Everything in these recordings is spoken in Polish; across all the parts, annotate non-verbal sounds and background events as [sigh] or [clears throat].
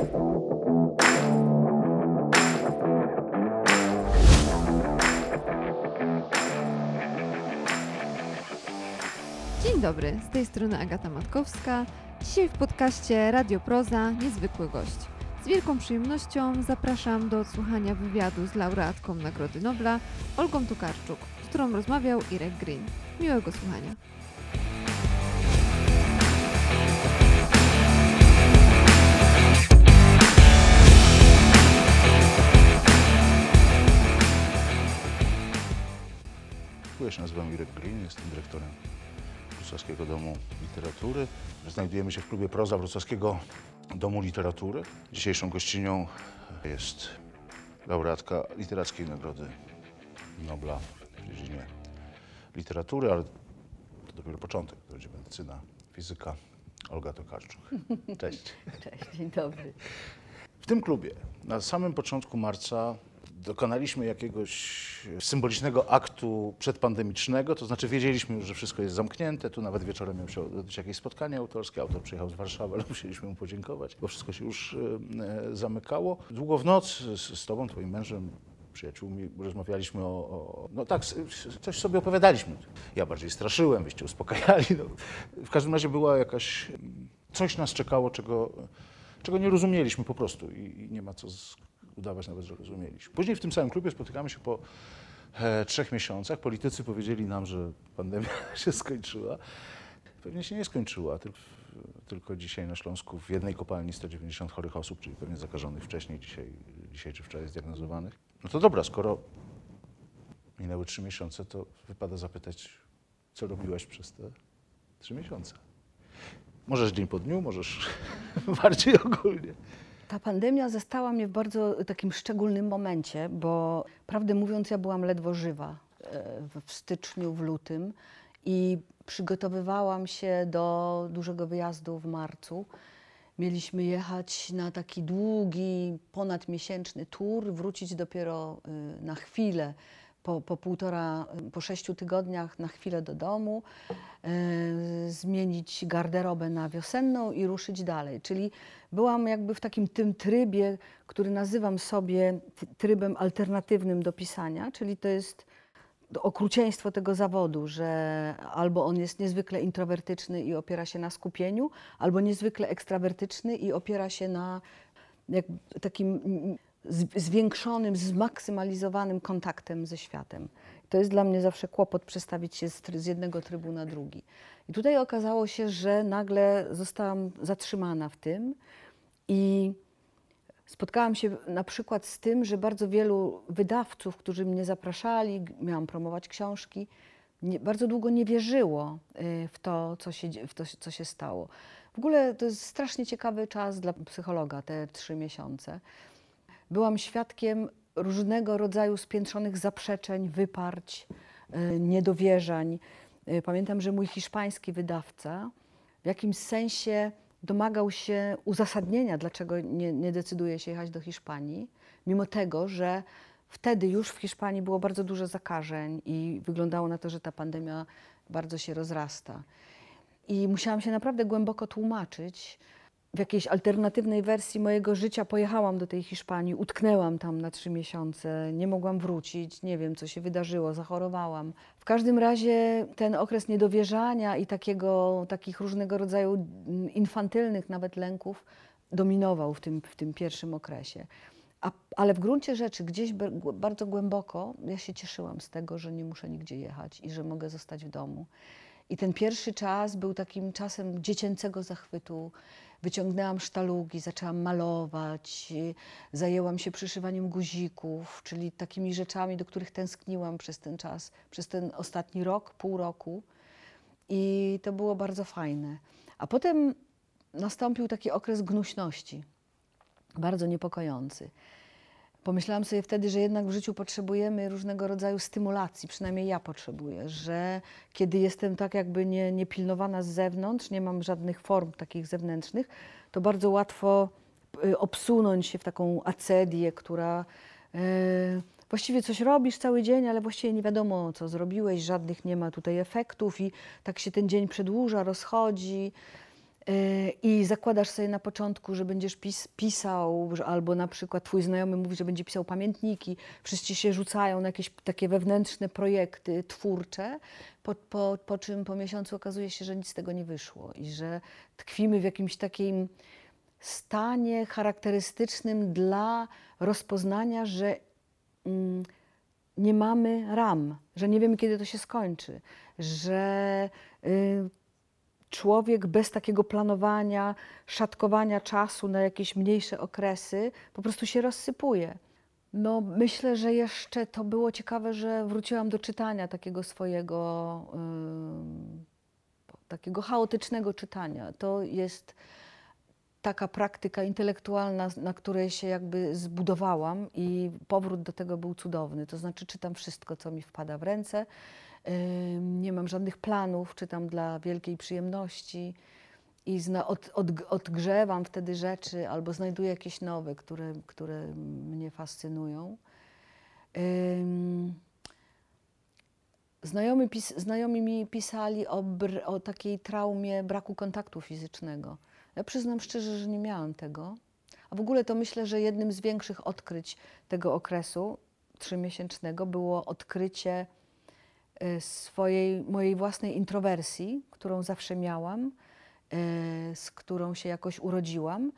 Dzień dobry, z tej strony Agata Matkowska. Dzisiaj w podcaście Radio Proza niezwykły gość. Z wielką przyjemnością zapraszam do odsłuchania wywiadu z laureatką Nagrody Nobla Olgą Tokarczuk, z którą rozmawiał Irek Green. Miłego słuchania. Ja się nazywam Irek Green, jestem dyrektorem Wrocławskiego Domu Literatury. Znajdujemy się w klubie Proza Wrocławskiego Domu Literatury. Dzisiejszą gościnią jest laureatka Literackiej Nagrody Nobla w dziedzinie literatury, ale to dopiero początek. To będzie medycyna, fizyka. Olga Tokarczuk. [laughs] Cześć. Cześć, dzień dobry. W tym klubie na samym początku marca dokonaliśmy jakiegoś symbolicznego aktu przedpandemicznego, to znaczy wiedzieliśmy już, że wszystko jest zamknięte, tu nawet wieczorem miał się odbyć jakieś spotkanie autorskie, autor przyjechał z Warszawy, [laughs] ale musieliśmy mu podziękować, bo wszystko się już e, zamykało. Długo w noc z, z tobą, twoim mężem, przyjaciółmi rozmawialiśmy o, o no tak, coś sobie opowiadaliśmy. Ja bardziej straszyłem, wyście uspokajali. No. W każdym razie była jakaś, coś nas czekało, czego, czego nie rozumieliśmy po prostu i, i nie ma co z, udawać nawet, że rozumieliśmy. Później w tym samym klubie spotykamy się po e, trzech miesiącach. Politycy powiedzieli nam, że pandemia [laughs] się skończyła. Pewnie się nie skończyła, tylko, tylko dzisiaj na Śląsku w jednej kopalni 190 chorych osób, czyli pewnie zakażonych wcześniej, dzisiaj, dzisiaj czy wczoraj zdiagnozowanych. No to dobra, skoro minęły trzy miesiące, to wypada zapytać, co robiłaś przez te trzy miesiące. Możesz dzień po dniu, możesz [laughs] bardziej ogólnie. Ta pandemia zastała mnie w bardzo takim szczególnym momencie, bo prawdę mówiąc, ja byłam ledwo żywa e, w- styczniu, w lutym i przygotowywałam się do dużego wyjazdu w marcu. Mieliśmy jechać na taki długi, ponadmiesięczny tour, wrócić dopiero y, na chwilę, po, po półtora, po sześciu tygodniach na chwilę do domu, y, zmienić garderobę na wiosenną i ruszyć dalej. Czyli byłam jakby w takim tym trybie, który nazywam sobie trybem alternatywnym do pisania, czyli to jest okrucieństwo tego zawodu, że albo on jest niezwykle introwertyczny i opiera się na skupieniu, albo niezwykle ekstrawertyczny i opiera się na takim zwiększonym, zmaksymalizowanym kontaktem ze światem. To jest dla mnie zawsze kłopot przestawić się z, z jednego trybu na drugi. I tutaj okazało się, że nagle zostałam zatrzymana w tym i Spotkałam się na przykład z tym, że bardzo wielu wydawców, którzy mnie zapraszali, miałam promować książki, nie, bardzo długo nie wierzyło y, w to, co się, w to, co się stało. W ogóle to jest strasznie ciekawy czas dla psychologa, te trzy miesiące. Byłam świadkiem różnego rodzaju spiętrzonych zaprzeczeń, wyparć, y, niedowierzań. Y, Pamiętam, że mój hiszpański wydawca w jakimś sensie domagał się uzasadnienia, dlaczego nie, nie decyduje się jechać do Hiszpanii, mimo tego, że wtedy już w Hiszpanii było bardzo dużo zakażeń i wyglądało na to, że ta pandemia bardzo się rozrasta. I musiałam się naprawdę głęboko tłumaczyć. W jakiejś alternatywnej wersji mojego życia pojechałam do tej Hiszpanii, utknęłam tam na trzy miesiące, nie mogłam wrócić, nie wiem co się wydarzyło, zachorowałam. W każdym razie ten okres niedowierzania i takiego, takich różnego rodzaju mm, infantylnych nawet lęków dominował w tym, w tym pierwszym okresie. A, ale w gruncie rzeczy, gdzieś bardzo głęboko, ja się cieszyłam z tego, że nie muszę nigdzie jechać i że mogę zostać w domu. I ten pierwszy czas był takim czasem dziecięcego zachwytu. Wyciągnęłam sztalugi, zaczęłam malować, y, zajęłam się przyszywaniem guzików, czyli takimi rzeczami, do których tęskniłam przez ten czas, przez ten ostatni rok, pół roku. I to było bardzo fajne. A potem nastąpił taki okres gnuśności, bardzo niepokojący. Pomyślałam sobie wtedy, że jednak w życiu potrzebujemy różnego rodzaju stymulacji, przynajmniej ja potrzebuję, że kiedy jestem tak jakby nie, niepilnowana z zewnątrz, nie mam żadnych form takich zewnętrznych, to bardzo łatwo y, obsunąć się w taką acedię, która y, właściwie coś robisz cały dzień, ale właściwie nie wiadomo, co zrobiłeś, żadnych nie ma tutaj efektów i tak się ten dzień przedłuża, rozchodzi. Y, I zakładasz sobie na początku, że będziesz pis, pisał, albo na przykład twój znajomy mówi, że będzie pisał pamiętniki, wszyscy się rzucają na jakieś takie wewnętrzne projekty twórcze, po, po, po czym po miesiącu okazuje się, że nic z tego nie wyszło i że tkwimy w jakimś takim stanie charakterystycznym dla rozpoznania, że mm, nie mamy ram, że nie wiemy, kiedy to się skończy, że y, człowiek bez takiego planowania, szatkowania czasu na jakieś mniejsze okresy po prostu się rozsypuje. No, myślę, że jeszcze to było ciekawe, że wróciłam do czytania takiego swojego, ym, takiego chaotycznego czytania. To jest taka praktyka intelektualna, na której się jakby zbudowałam i powrót do tego był cudowny. To znaczy czytam wszystko, co mi wpada w ręce. Nie mam żadnych planów, czytam dla wielkiej przyjemności i zna, od, od, odgrzewam wtedy rzeczy albo znajduję jakieś nowe, które, które mnie fascynują. Znajomi, pis, znajomi mi pisali o, br, o takiej traumie braku kontaktu fizycznego. Ja przyznam szczerze, że nie miałam tego. A w ogóle to myślę, że jednym z większych odkryć tego okresu trzymiesięcznego było odkrycie swojej, mojej własnej introwersji, którą zawsze miałam, y, z którą się jakoś urodziłam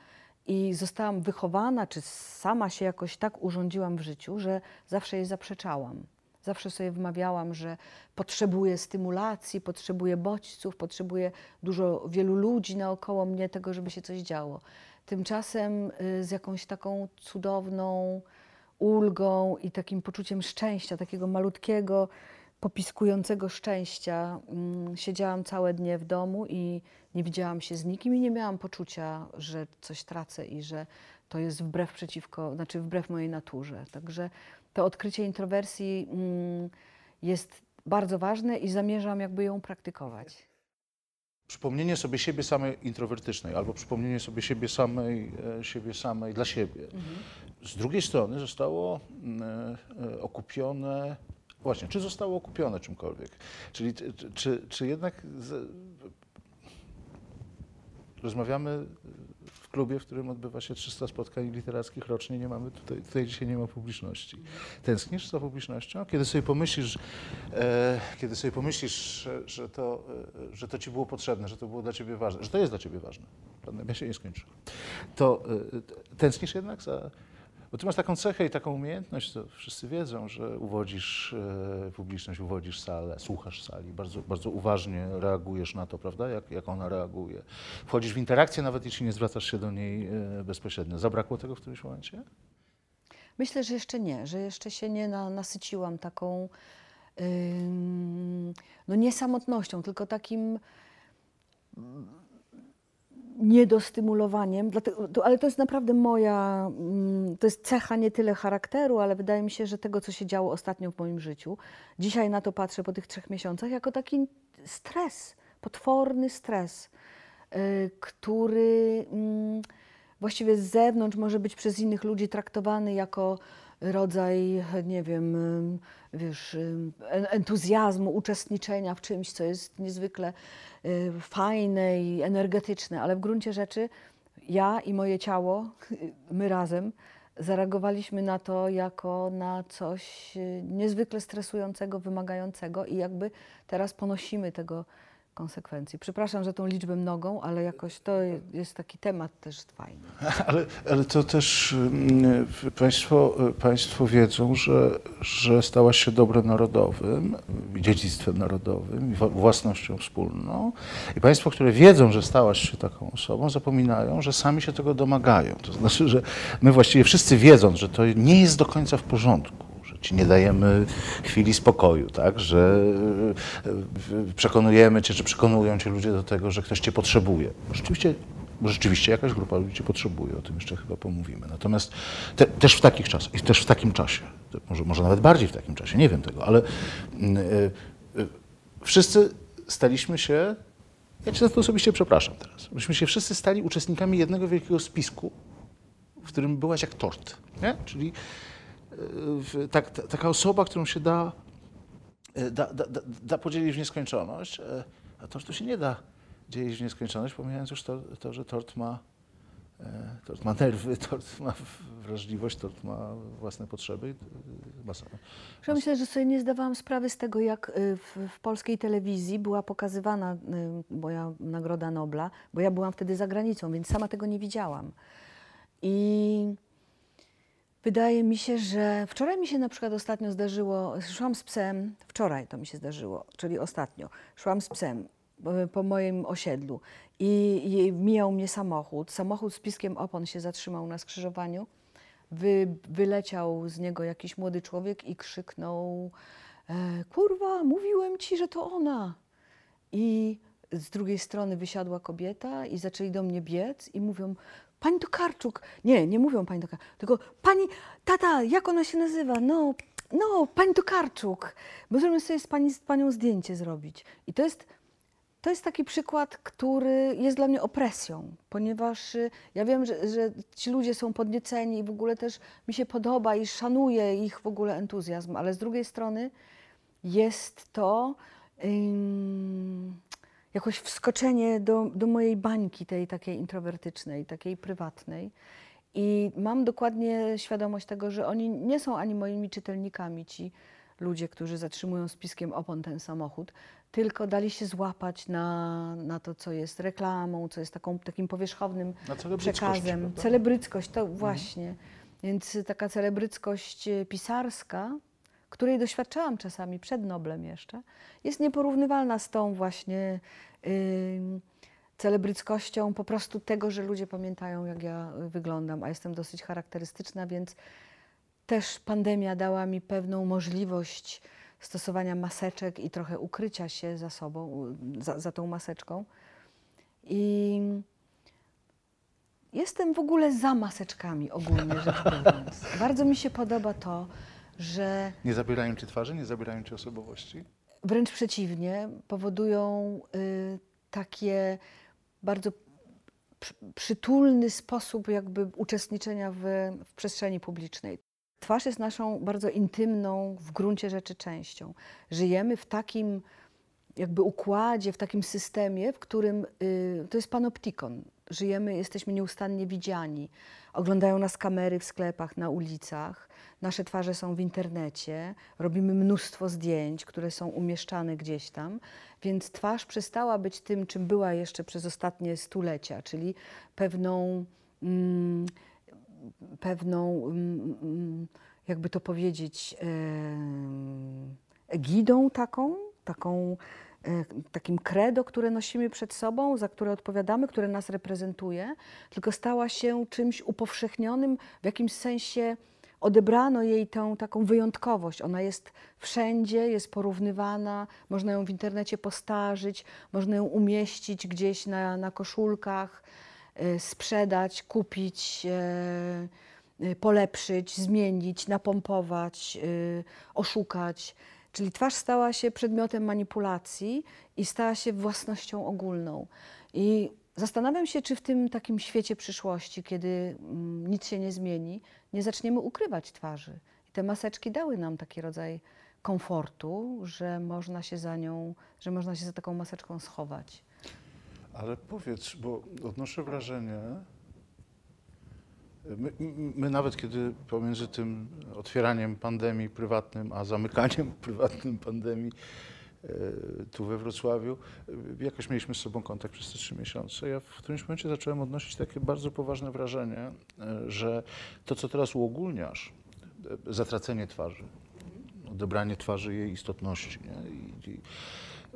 i zostałam wychowana, czy sama się jakoś tak urządziłam w życiu, że zawsze jej zaprzeczałam. Zawsze sobie wmawiałam, że potrzebuję stymulacji, potrzebuję bodźców, potrzebuję dużo, wielu ludzi naokoło mnie, tego, żeby się coś działo. Tymczasem y, z jakąś taką cudowną ulgą i takim poczuciem szczęścia, takiego malutkiego, popiskującego szczęścia, mm, siedziałam całe dnie w domu i nie widziałam się z nikim i nie miałam poczucia, że coś tracę i że to jest wbrew przeciwko, znaczy wbrew mojej naturze. Także to odkrycie introwersji mm, jest bardzo ważne i zamierzam jakby ją praktykować. Przypomnienie sobie siebie samej introwertycznej albo przypomnienie sobie siebie samej, e, siebie samej dla siebie. Z drugiej strony zostało mm, e, okupione, właśnie, czy zostało okupione czymkolwiek? Czyli czy, czy, jednak z, rozmawiamy w klubie, w którym odbywa się 300 spotkań literackich rocznie, nie mamy tutaj, tutaj dzisiaj nie ma publiczności. Tęsknisz za publicznością? Kiedy sobie pomyślisz, e, kiedy sobie pomyślisz, że, że, to, e, że to ci było potrzebne, że to było dla ciebie ważne, że to jest dla ciebie ważne, pandemia się nie skończyła, to e, tęsknisz jednak za... Bo ty masz taką cechę i taką umiejętność, to wszyscy wiedzą, że uwodzisz e, publiczność, uwodzisz salę, słuchasz sali, bardzo, bardzo uważnie reagujesz na to, prawda, jak, jak ona reaguje. Wchodzisz w interakcję, nawet jeśli nie zwracasz się do niej e, bezpośrednio. Zabrakło tego w którymś momencie? Myślę, że jeszcze nie, że jeszcze się nie na, nasyciłam taką, ym, no nie samotnością, tylko takim niedostymulowaniem. Ale to jest naprawdę moja, mm, to jest cecha nie tyle charakteru, ale wydaje mi się, że tego, co się działo ostatnio w moim życiu. Dzisiaj na to patrzę po tych trzech miesiącach jako taki stres, potworny stres, y, który mm, właściwie z zewnątrz może być przez innych ludzi traktowany jako rodzaj, nie wiem, wiesz, entuzjazmu, uczestniczenia w czymś, co jest niezwykle fajne i energetyczne, ale w gruncie rzeczy ja i moje ciało, [laughs] my razem, zareagowaliśmy na to jako na coś y, niezwykle stresującego, wymagającego i jakby teraz ponosimy tego konsekwencji. Przepraszam za tą liczbę mnogą, ale jakoś to jest taki temat też fajny. [laughs] Ale, ale to też mm, państwo, państwo wiedzą, że, że stałaś się dobrem narodowym, dziedzictwem narodowym, własnością wspólną. I państwo, które wiedzą, że stałaś się taką osobą, zapominają, że sami się tego domagają. To znaczy, że my właściwie wszyscy wiedząc, że to nie jest do końca w porządku, ci nie dajemy chwili spokoju, tak? że e, przekonujemy cię, czy przekonują cię ludzie do tego, że ktoś cię potrzebuje. Rzeczywiście, rzeczywiście jakaś grupa ludzi cię potrzebuje, o tym jeszcze chyba pomówimy. Natomiast te, też w takich czasach, i też w takim czasie, może, może nawet bardziej w takim czasie, nie wiem tego, ale mm, e, e, wszyscy staliśmy się, ja cię za to osobiście przepraszam teraz, myśmy się wszyscy stali uczestnikami jednego wielkiego spisku, w którym byłaś jak tort, nie? czyli tak, ta, taka osoba, którą się da, e, da, da, da, da podzielić w nieskończoność, e, a to, że to się nie da dzieje się w nieskończoność, pomijając już to, to że tort ma, e, tort ma nerwy, [laughs] tort ma wrażliwość, tort ma własne potrzeby. Masa. Że myślę, że sobie nie zdawałam sprawy z tego, jak w, w polskiej telewizji była pokazywana moja Nagroda Nobla, bo ja byłam wtedy za granicą, więc sama tego nie widziałam. I wydaje mi się, że wczoraj mi się na przykład ostatnio zdarzyło, szłam z psem, wczoraj to mi się zdarzyło, czyli ostatnio, szłam z psem po moim osiedlu i, i mijał mnie samochód. Samochód z piskiem opon się zatrzymał na skrzyżowaniu. Wy, wyleciał z niego jakiś młody człowiek i krzyknął: e, Kurwa, mówiłem ci, że to ona. I z drugiej strony wysiadła kobieta i zaczęli do mnie biec i mówią: Pani Tokarczuk. Nie, nie mówią pani Tokarczuk, tylko pani, tata, jak ona się nazywa? No, no, pani Tokarczuk. Możemy sobie z, pani, z panią zdjęcie zrobić. I to jest to jest taki przykład, który jest dla mnie opresją, ponieważ y, ja wiem, że, że ci ludzie są podnieceni i w ogóle też mi się podoba i szanuję ich w ogóle entuzjazm, ale z drugiej strony jest to jakoś wskoczenie do, do mojej bańki, tej takiej introwertycznej, takiej prywatnej. I mam dokładnie świadomość tego, że oni nie są ani moimi czytelnikami, ci ludzie, którzy zatrzymują z piskiem opon ten samochód, tylko dali się złapać na, na to, co jest reklamą, co jest taką, takim powierzchownym przekazem. prawda? Celebryckość, to właśnie. Więc taka celebryckość e, pisarska, której doświadczałam czasami przed Noblem jeszcze, jest nieporównywalna z tą właśnie ym, celebryckością po prostu tego, że ludzie pamiętają, jak ja wyglądam, a jestem dosyć charakterystyczna, więc też pandemia dała mi pewną możliwość stosowania maseczek i trochę ukrycia się za sobą, za, za tą maseczką. I jestem w ogóle za maseczkami ogólnie rzecz biorąc. Bardzo mi się podoba to, że Nie zabierają ci twarzy, nie zabierają ci osobowości? wręcz przeciwnie, powodują y, takie bardzo przy, przytulny sposób jakby uczestniczenia w, w przestrzeni publicznej. Twarz jest naszą bardzo intymną w gruncie rzeczy częścią. Żyjemy w takim jakby układzie, w takim systemie, w którym y, to jest panoptikon. Żyjemy, jesteśmy nieustannie widziani. Oglądają nas kamery w sklepach, na ulicach. Nasze twarze są w internecie. Robimy mnóstwo zdjęć, które są umieszczane gdzieś tam. Więc twarz przestała być tym, czym była jeszcze przez ostatnie stulecia, czyli pewną, mm, pewną mm, mm, jakby to powiedzieć, em, egidą taką, taką, e, takim credo, które nosimy przed sobą, za które odpowiadamy, które nas reprezentuje, tylko stała się czymś upowszechnionym, w jakimś sensie odebrano jej tę taką wyjątkowość. Ona jest wszędzie, jest porównywana, można ją w internecie postarzyć, można ją umieścić gdzieś na, na koszulkach, e, sprzedać, kupić. e, polepszyć, zmienić, napompować, oszukać. Czyli twarz stała się przedmiotem manipulacji i stała się własnością ogólną. I zastanawiam się, czy w tym takim świecie przyszłości, kiedy mm, nic się nie zmieni, nie zaczniemy ukrywać twarzy. I te maseczki dały nam taki rodzaj komfortu, że można się za nią, że można się za taką maseczką schować. Ale powiedz, bo odnoszę wrażenie, my, my nawet kiedy pomiędzy tym otwieraniem pandemii prywatnym, a zamykaniem [laughs] prywatnym pandemii e, tu we Wrocławiu, e, jakoś mieliśmy z sobą kontakt przez te trzy miesiące. Ja w którymś momencie zacząłem odnosić takie bardzo poważne wrażenie, e, że to, co teraz uogólniasz, zatracenie twarzy, odebranie twarzy jej istotności, nie? I, i,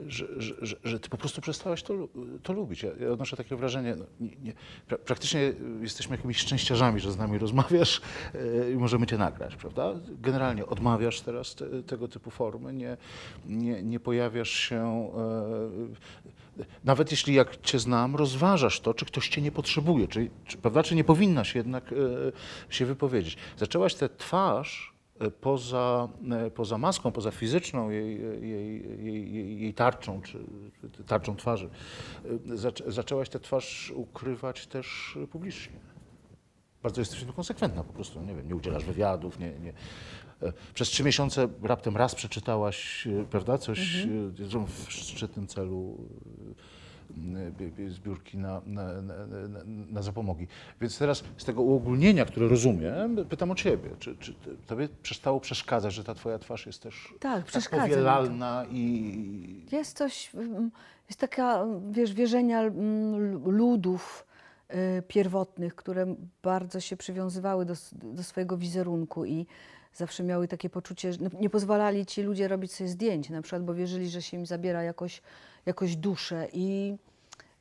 że, że, że, ty po prostu przestałeś to, to lubić. Ja, ja odnoszę takie wrażenie, no, nie, nie, pra, praktycznie jesteśmy jakimiś szczęściarzami, że z nami rozmawiasz e, i możemy cię nagrać, prawda? Generalnie odmawiasz teraz te, tego typu formy, nie, nie, nie pojawiasz się, e, nawet jeśli jak cię znam, rozważasz to, czy ktoś cię nie potrzebuje, czy, czy, prawda? czy nie powinnaś jednak e, się wypowiedzieć. Zaczęłaś tę twarz poza, e, poza maską, poza fizyczną jej, jej, jej, jej, jej tarczą, czy tarczą twarzy, e, zaczę, zaczęłaś tę twarz ukrywać też publicznie. Bardzo jesteś tym konsekwentna po prostu, nie wiem, nie udzielasz wywiadów, nie, nie. e, Przez trzy miesiące raptem raz przeczytałaś, e, prawda, coś Mhm. e, w szczytnym celu zbiórki na, na, na, na, zapomogi. Więc teraz z tego uogólnienia, które rozumiem, pytam o ciebie. Czy, czy tobie przestało przeszkadzać, że ta twoja twarz jest też Tak, tak powielalna i... Jest coś, mm, jest taka, wiesz, wierzenia mm, ludów y, pierwotnych, które bardzo się przywiązywały do, do swojego wizerunku i zawsze miały takie poczucie, że no, nie pozwalali ci ludzie robić sobie zdjęć, na przykład, bo wierzyli, że się im zabiera jakoś, jakoś duszę i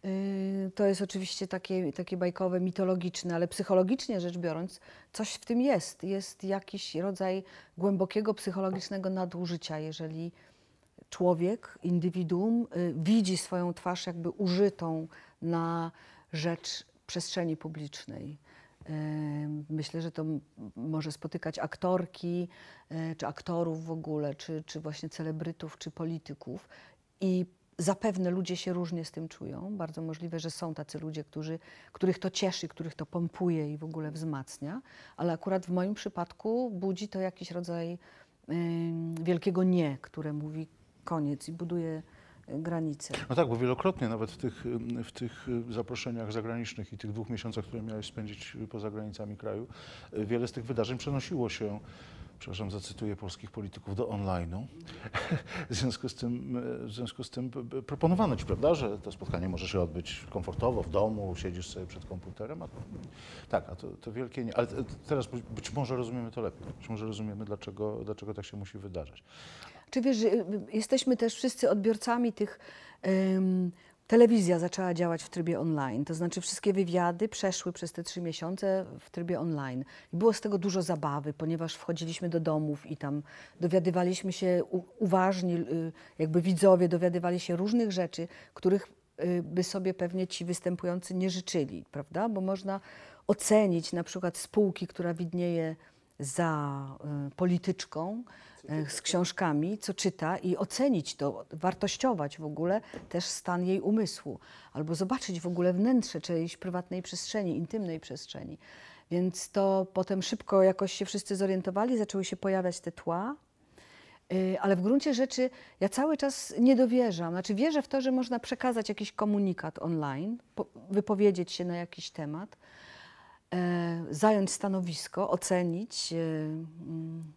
y, to jest oczywiście takie, takie bajkowe, mitologiczne, ale psychologicznie rzecz biorąc, coś w tym jest. Jest jakiś rodzaj głębokiego psychologicznego nadużycia, jeżeli człowiek, indywiduum y, widzi swoją twarz jakby użytą na rzecz przestrzeni publicznej. Ym, Myślę, że to może spotykać aktorki, y, czy aktorów w ogóle, czy, czy właśnie celebrytów, czy polityków. I zapewne ludzie się różnie z tym czują. Bardzo możliwe, że są tacy ludzie, którzy, których to cieszy, których to pompuje i w ogóle wzmacnia, ale akurat w moim przypadku budzi to jakiś rodzaj wielkiego nie, które mówi koniec i buduje y, granice. No tak, bo wielokrotnie nawet w tych, w tych y, zaproszeniach zagranicznych i tych dwóch miesiącach, które miałeś spędzić poza granicami kraju, y, wiele z tych wydarzeń przenosiło się, przepraszam, zacytuję polskich polityków, do online'u. [laughs] W związku z tym, y, w związku z tym proponowano ci, prawda, że to spotkanie może się odbyć komfortowo, w domu, siedzisz sobie przed komputerem, a tak, a to, to wielkie nie. Ale te- teraz być- może rozumiemy to lepiej. Być może rozumiemy, dlaczego, dlaczego tak się musi wydarzać. Czy wiesz, że y, jesteśmy też wszyscy odbiorcami tych. Telewizja zaczęła działać w trybie online, to znaczy wszystkie wywiady przeszły przez te trzy miesiące w trybie online. Było z tego dużo zabawy, ponieważ wchodziliśmy do domów i tam dowiadywaliśmy się uważni, y, jakby widzowie dowiadywali się różnych rzeczy, których y, by sobie pewnie ci występujący nie życzyli, prawda? Bo można ocenić na przykład spółki, która widnieje za y, polityczką z książkami, co czyta i ocenić to, wartościować w ogóle też stan jej umysłu, albo zobaczyć w ogóle wnętrze czyjejś prywatnej przestrzeni, intymnej przestrzeni. Więc to potem szybko jakoś się wszyscy zorientowali, zaczęły się pojawiać te tła. Y, Ale w gruncie rzeczy ja cały czas nie dowierzam. Znaczy wierzę w to, że można przekazać jakiś komunikat online, po- wypowiedzieć się na jakiś temat, e, zająć stanowisko, ocenić, e, mm,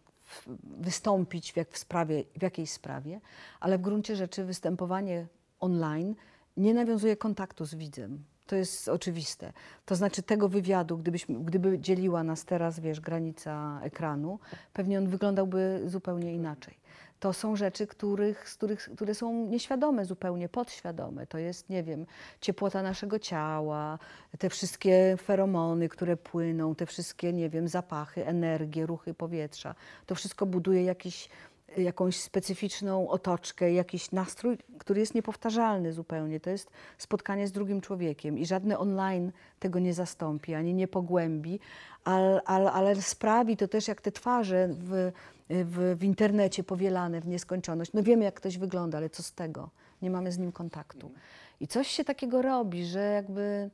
wystąpić w, jak w, sprawie, w jakiejś sprawie, ale w gruncie rzeczy występowanie online nie nawiązuje kontaktu z widzem. To jest oczywiste. To znaczy tego wywiadu, gdybyśmy, gdyby dzieliła nas teraz, wiesz, granica ekranu, pewnie on wyglądałby zupełnie inaczej. To są rzeczy, których, z których, które są nieświadome zupełnie, podświadome. To jest, nie wiem, ciepłota naszego ciała, te wszystkie feromony, które płyną, te wszystkie, nie wiem, zapachy, energie, ruchy powietrza. To wszystko buduje jakiś, jakąś specyficzną otoczkę, jakiś nastrój, który jest niepowtarzalny zupełnie. To jest spotkanie z drugim człowiekiem i żadne online tego nie zastąpi, ani nie pogłębi, ale, ale, ale sprawi to też, jak te twarze w, w, w internecie powielane w nieskończoność. No wiemy, jak ktoś wygląda, ale co z tego? Nie mamy z nim kontaktu. I coś się takiego robi, że jakby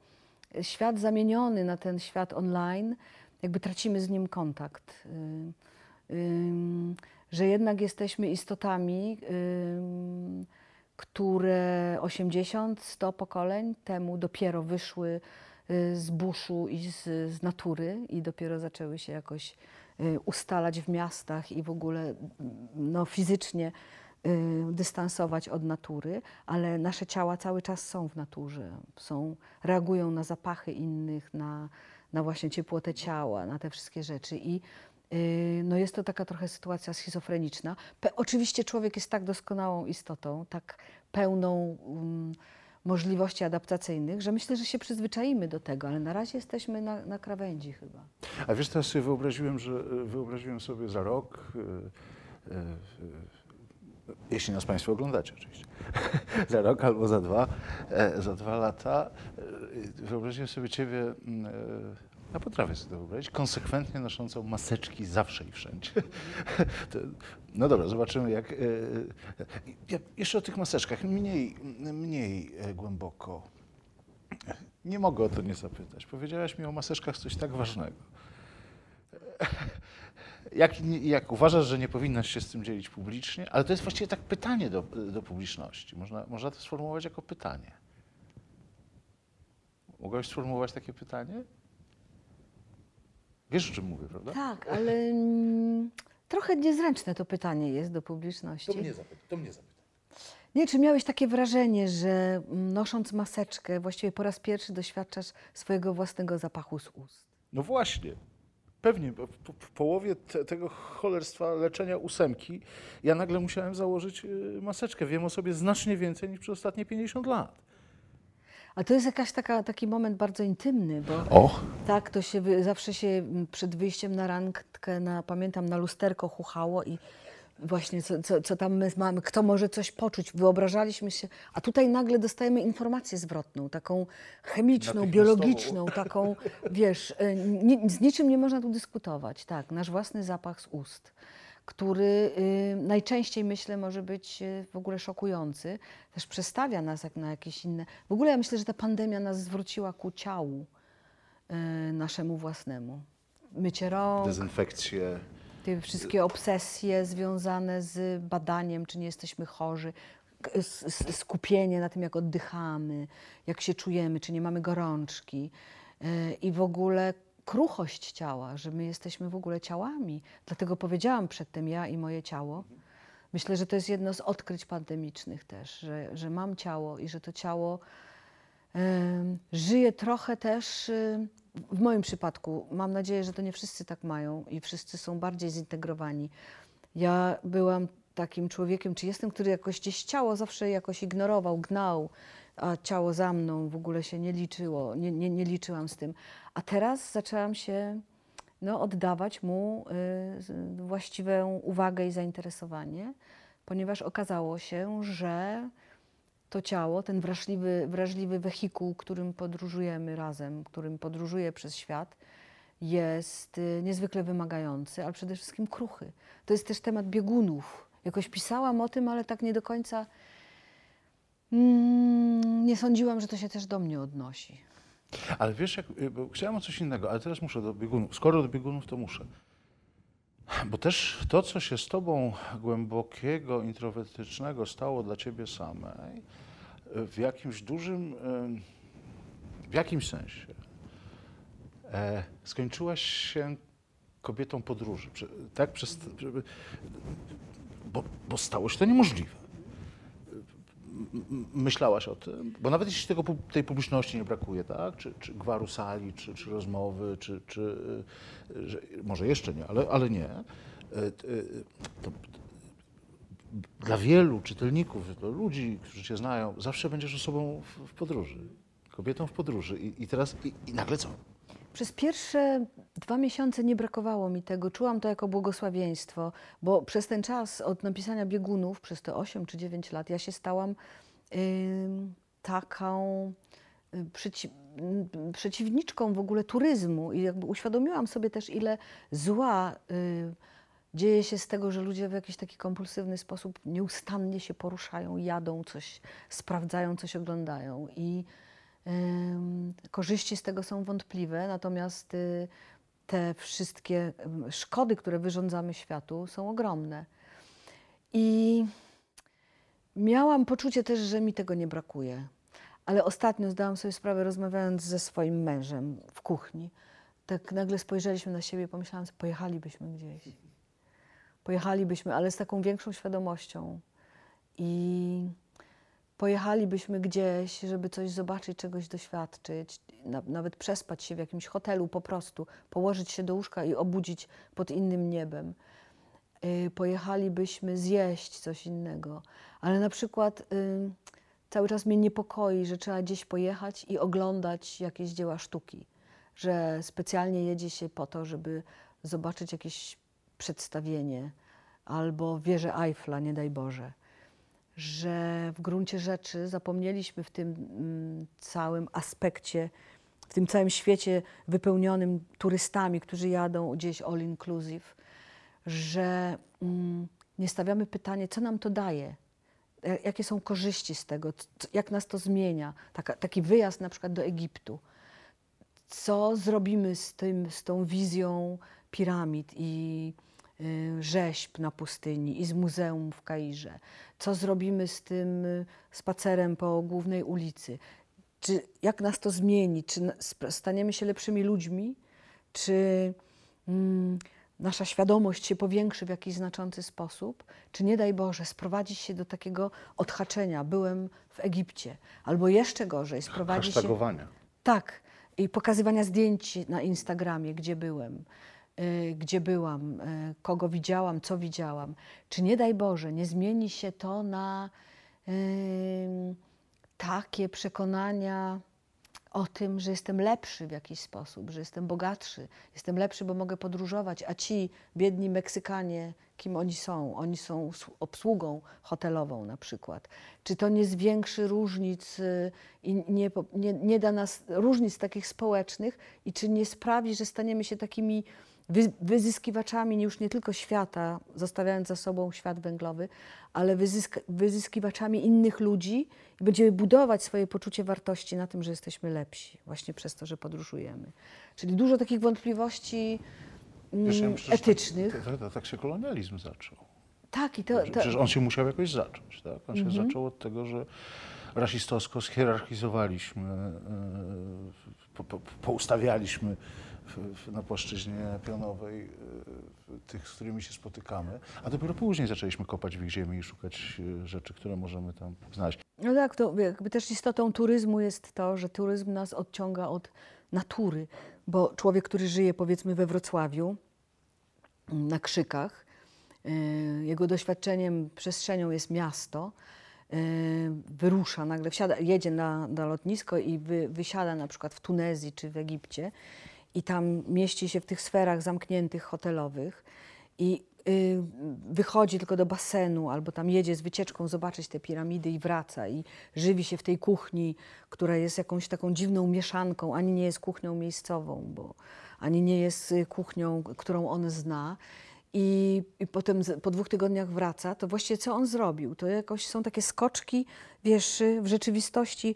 świat zamieniony na ten świat online, jakby tracimy z nim kontakt. Ym, ym, że jednak jesteśmy istotami, które 80-100 pokoleń temu dopiero wyszły y, z buszu i z, z natury i dopiero zaczęły się jakoś y, ustalać w miastach i w ogóle mm, no, fizycznie y, dystansować od natury, ale nasze ciała cały czas są w naturze, są, reagują na zapachy innych, na, na właśnie ciepłotę ciała, na te wszystkie rzeczy i no jest to taka trochę sytuacja schizofreniczna. Pe, oczywiście człowiek jest tak doskonałą istotą, tak pełną um, możliwości adaptacyjnych, że myślę, że się przyzwyczaimy do tego, ale na razie jesteśmy na, na krawędzi chyba. A wiesz, teraz sobie wyobraziłem, że wyobraziłem sobie za rok, e, e, e, jeśli nas Państwo oglądacie oczywiście, [laughs] za rok albo za dwa, e, za dwa lata, e, wyobraziłem sobie Ciebie, mm, e, ja potrafię sobie to wyobrazić, konsekwentnie noszącą maseczki zawsze i wszędzie. [laughs] No dobra, zobaczymy jak... e, ja jeszcze o tych maseczkach, mniej, mniej e, głęboko. Nie mogę o to nie zapytać. Powiedziałaś mi o maseczkach coś tak ważnego. [laughs] Jak, jak uważasz, że nie powinnaś się z tym dzielić publicznie? Ale to jest właściwie tak pytanie do, do publiczności. Można, można to sformułować jako pytanie. Mogłabyś sformułować takie pytanie? Wiesz, o czym mówię, prawda? Tak, ale mm, trochę niezręczne to pytanie jest do publiczności. zapytaj. To mnie zapytaj. Nie, czy miałeś takie wrażenie, że mm, nosząc maseczkę, właściwie po raz pierwszy doświadczasz swojego własnego zapachu z ust? No właśnie. Pewnie, bo w, w połowie te, tego cholerstwa leczenia ósemki ja nagle musiałem założyć y, maseczkę. Wiem o sobie znacznie więcej niż przez ostatnie 50 lat. A to jest jakaś taka, taki moment bardzo intymny, bo Och. tak, to się wy- zawsze się mm, przed wyjściem na randkę, na, pamiętam, na lusterko chuchało i właśnie co, co, co tam my mamy, kto może coś poczuć. Wyobrażaliśmy się, a tutaj nagle dostajemy informację zwrotną, taką chemiczną, Natychmiastową. biologiczną, taką, wiesz, y, ni, z niczym nie można tu dyskutować. Tak, nasz własny zapach z ust, który y, najczęściej, myślę, może być y, w ogóle szokujący. Też przestawia nas jak na jakieś inne... W ogóle ja myślę, że ta pandemia nas zwróciła ku ciału y, naszemu własnemu. Mycie rąk, Dezynfekcje. te wszystkie obsesje związane z badaniem, czy nie jesteśmy chorzy, skupienie na tym, jak oddychamy, jak się czujemy, czy nie mamy gorączki i w ogóle kruchość ciała, że my jesteśmy w ogóle ciałami. Dlatego powiedziałam przedtem ja i moje ciało. Myślę, że to jest jedno z odkryć pandemicznych też, że, że mam ciało i że to ciało Em, Żyję trochę też, y, w moim przypadku, mam nadzieję, że to nie wszyscy tak mają i wszyscy są bardziej zintegrowani. Ja byłam takim człowiekiem, czy jestem, który jakoś gdzieś ciało zawsze jakoś ignorował, gnał, a ciało za mną w ogóle się nie liczyło, nie, nie, nie liczyłam z tym. A teraz zaczęłam się no, oddawać mu y, właściwą uwagę i zainteresowanie, ponieważ okazało się, że to ciało, ten wrażliwy, wrażliwy wehikuł, którym podróżujemy razem, którym podróżuję przez świat, jest y, niezwykle wymagający, ale przede wszystkim kruchy. To jest też temat biegunów. Jakoś pisałam o tym, ale tak nie do końca mm, nie sądziłam, że to się też do mnie odnosi. Ale wiesz, jak, y, chciałem o coś innego, ale teraz muszę do biegunów. Skoro do biegunów, to muszę. Bo też to, co się z tobą głębokiego, introwertycznego stało dla ciebie samej, y, w jakimś dużym, y, w jakimś sensie, e, skończyłaś się kobietą podróży. Tak? Przez, bo, bo stało się to niemożliwe. Myślałaś o tym? Bo nawet jeśli tego, tej publiczności nie brakuje, tak? Czy, czy gwaru sali, czy, czy rozmowy, czy, czy y, że, może jeszcze nie, ale, ale nie. Y, y, To, dla wielu czytelników, dla ludzi, którzy cię znają, zawsze będziesz osobą w, w podróży, kobietą w podróży. I, i teraz, i, i nagle co? Przez pierwsze dwa miesiące nie brakowało mi tego. Czułam to jako błogosławieństwo, bo przez ten czas od napisania biegunów, przez te 8 czy 9 lat, ja się stałam ym, taką y, przeci m, przeciwniczką w ogóle turyzmu i jakby uświadomiłam sobie też, ile zła y, dzieje się z tego, że ludzie w jakiś taki kompulsywny sposób nieustannie się poruszają, jadą coś, sprawdzają, coś oglądają i Korzyści z tego są wątpliwe, natomiast y, te wszystkie szkody, które wyrządzamy światu, są ogromne. I miałam poczucie też, że mi tego nie brakuje. Ale ostatnio zdałam sobie sprawę, rozmawiając ze swoim mężem w kuchni, tak nagle spojrzeliśmy na siebie i pomyślałam, że pojechalibyśmy gdzieś. Pojechalibyśmy, ale z taką większą świadomością. I pojechalibyśmy gdzieś, żeby coś zobaczyć, czegoś doświadczyć, na, nawet przespać się w jakimś hotelu po prostu, położyć się do łóżka i obudzić pod innym niebem. Y, pojechalibyśmy zjeść coś innego, ale na przykład y, cały czas mnie niepokoi, że trzeba gdzieś pojechać i oglądać jakieś dzieła sztuki, że specjalnie jedzie się po to, żeby zobaczyć jakieś przedstawienie albo wieżę Eiffla, nie daj Boże że w gruncie rzeczy zapomnieliśmy w tym mm, całym aspekcie, w tym całym świecie wypełnionym turystami, którzy jadą gdzieś all inclusive, że mm, nie stawiamy pytania, co nam to daje, e, jakie są korzyści z tego, jak nas to zmienia. Taki wyjazd na przykład do Egiptu. Co zrobimy z, tym, z tą wizją piramid i rzeźb na pustyni i z muzeum w Kairze? Co zrobimy z tym y, spacerem po głównej ulicy? czy jak nas to zmieni, czy staniemy się lepszymi ludźmi, czy mm, nasza świadomość się powiększy w jakiś znaczący sposób, czy nie daj Boże, sprowadzi się do takiego odhaczenia, byłem w Egipcie, albo jeszcze gorzej, sprowadzi się... Tak, i pokazywania zdjęć na Instagramie, gdzie byłem, y, gdzie byłam, y, kogo widziałam, co widziałam. Czy nie daj Boże, nie zmieni się to na y, takie przekonania o tym, że jestem lepszy w jakiś sposób, że jestem bogatszy, jestem lepszy, bo mogę podróżować, a ci biedni Meksykanie, kim oni są? Oni są obsługą hotelową na przykład. Czy to nie zwiększy różnic y, i nie, nie, nie da nas różnic takich społecznych i czy nie sprawi, że staniemy się takimi wy, wyzyskiwaczami już nie tylko świata, zostawiając za sobą świat węglowy, ale wyzysk, wyzyskiwaczami innych ludzi i będziemy budować swoje poczucie wartości na tym, że jesteśmy lepsi, właśnie przez to, że podróżujemy. Czyli dużo takich wątpliwości mm, Wiesz, ja myślę, że etycznych. Tak, tak, tak, tak się kolonializm zaczął. Tak, i to, to, Przecież on się musiał jakoś zacząć. Tak? On Mhm. się zaczął od tego, że rasistowsko schierarchizowaliśmy, e, po, po, poustawialiśmy na płaszczyźnie pionowej e, tych, z którymi się spotykamy, a dopiero później zaczęliśmy kopać w ich ziemi i szukać e, rzeczy, które możemy tam znaleźć. No tak, to jakby też istotą turyzmu jest to, że turyzm nas odciąga od natury, bo człowiek, który żyje powiedzmy we Wrocławiu, mm, na Krzykach, y, jego doświadczeniem, przestrzenią jest miasto, wyrusza nagle, wsiada, jedzie na, na lotnisko i wy, wysiada na przykład w Tunezji czy w Egipcie i tam mieści się w tych sferach zamkniętych hotelowych i y, wychodzi tylko do basenu albo tam jedzie z wycieczką zobaczyć te piramidy i wraca i żywi się w tej kuchni, która jest jakąś taką dziwną mieszanką, ani nie jest kuchnią miejscową, bo ani nie jest y, kuchnią, którą on zna. I, I potem po dwóch tygodniach wraca, to właściwie co on zrobił? To jakoś są takie skoczki, wiesz, y, w rzeczywistości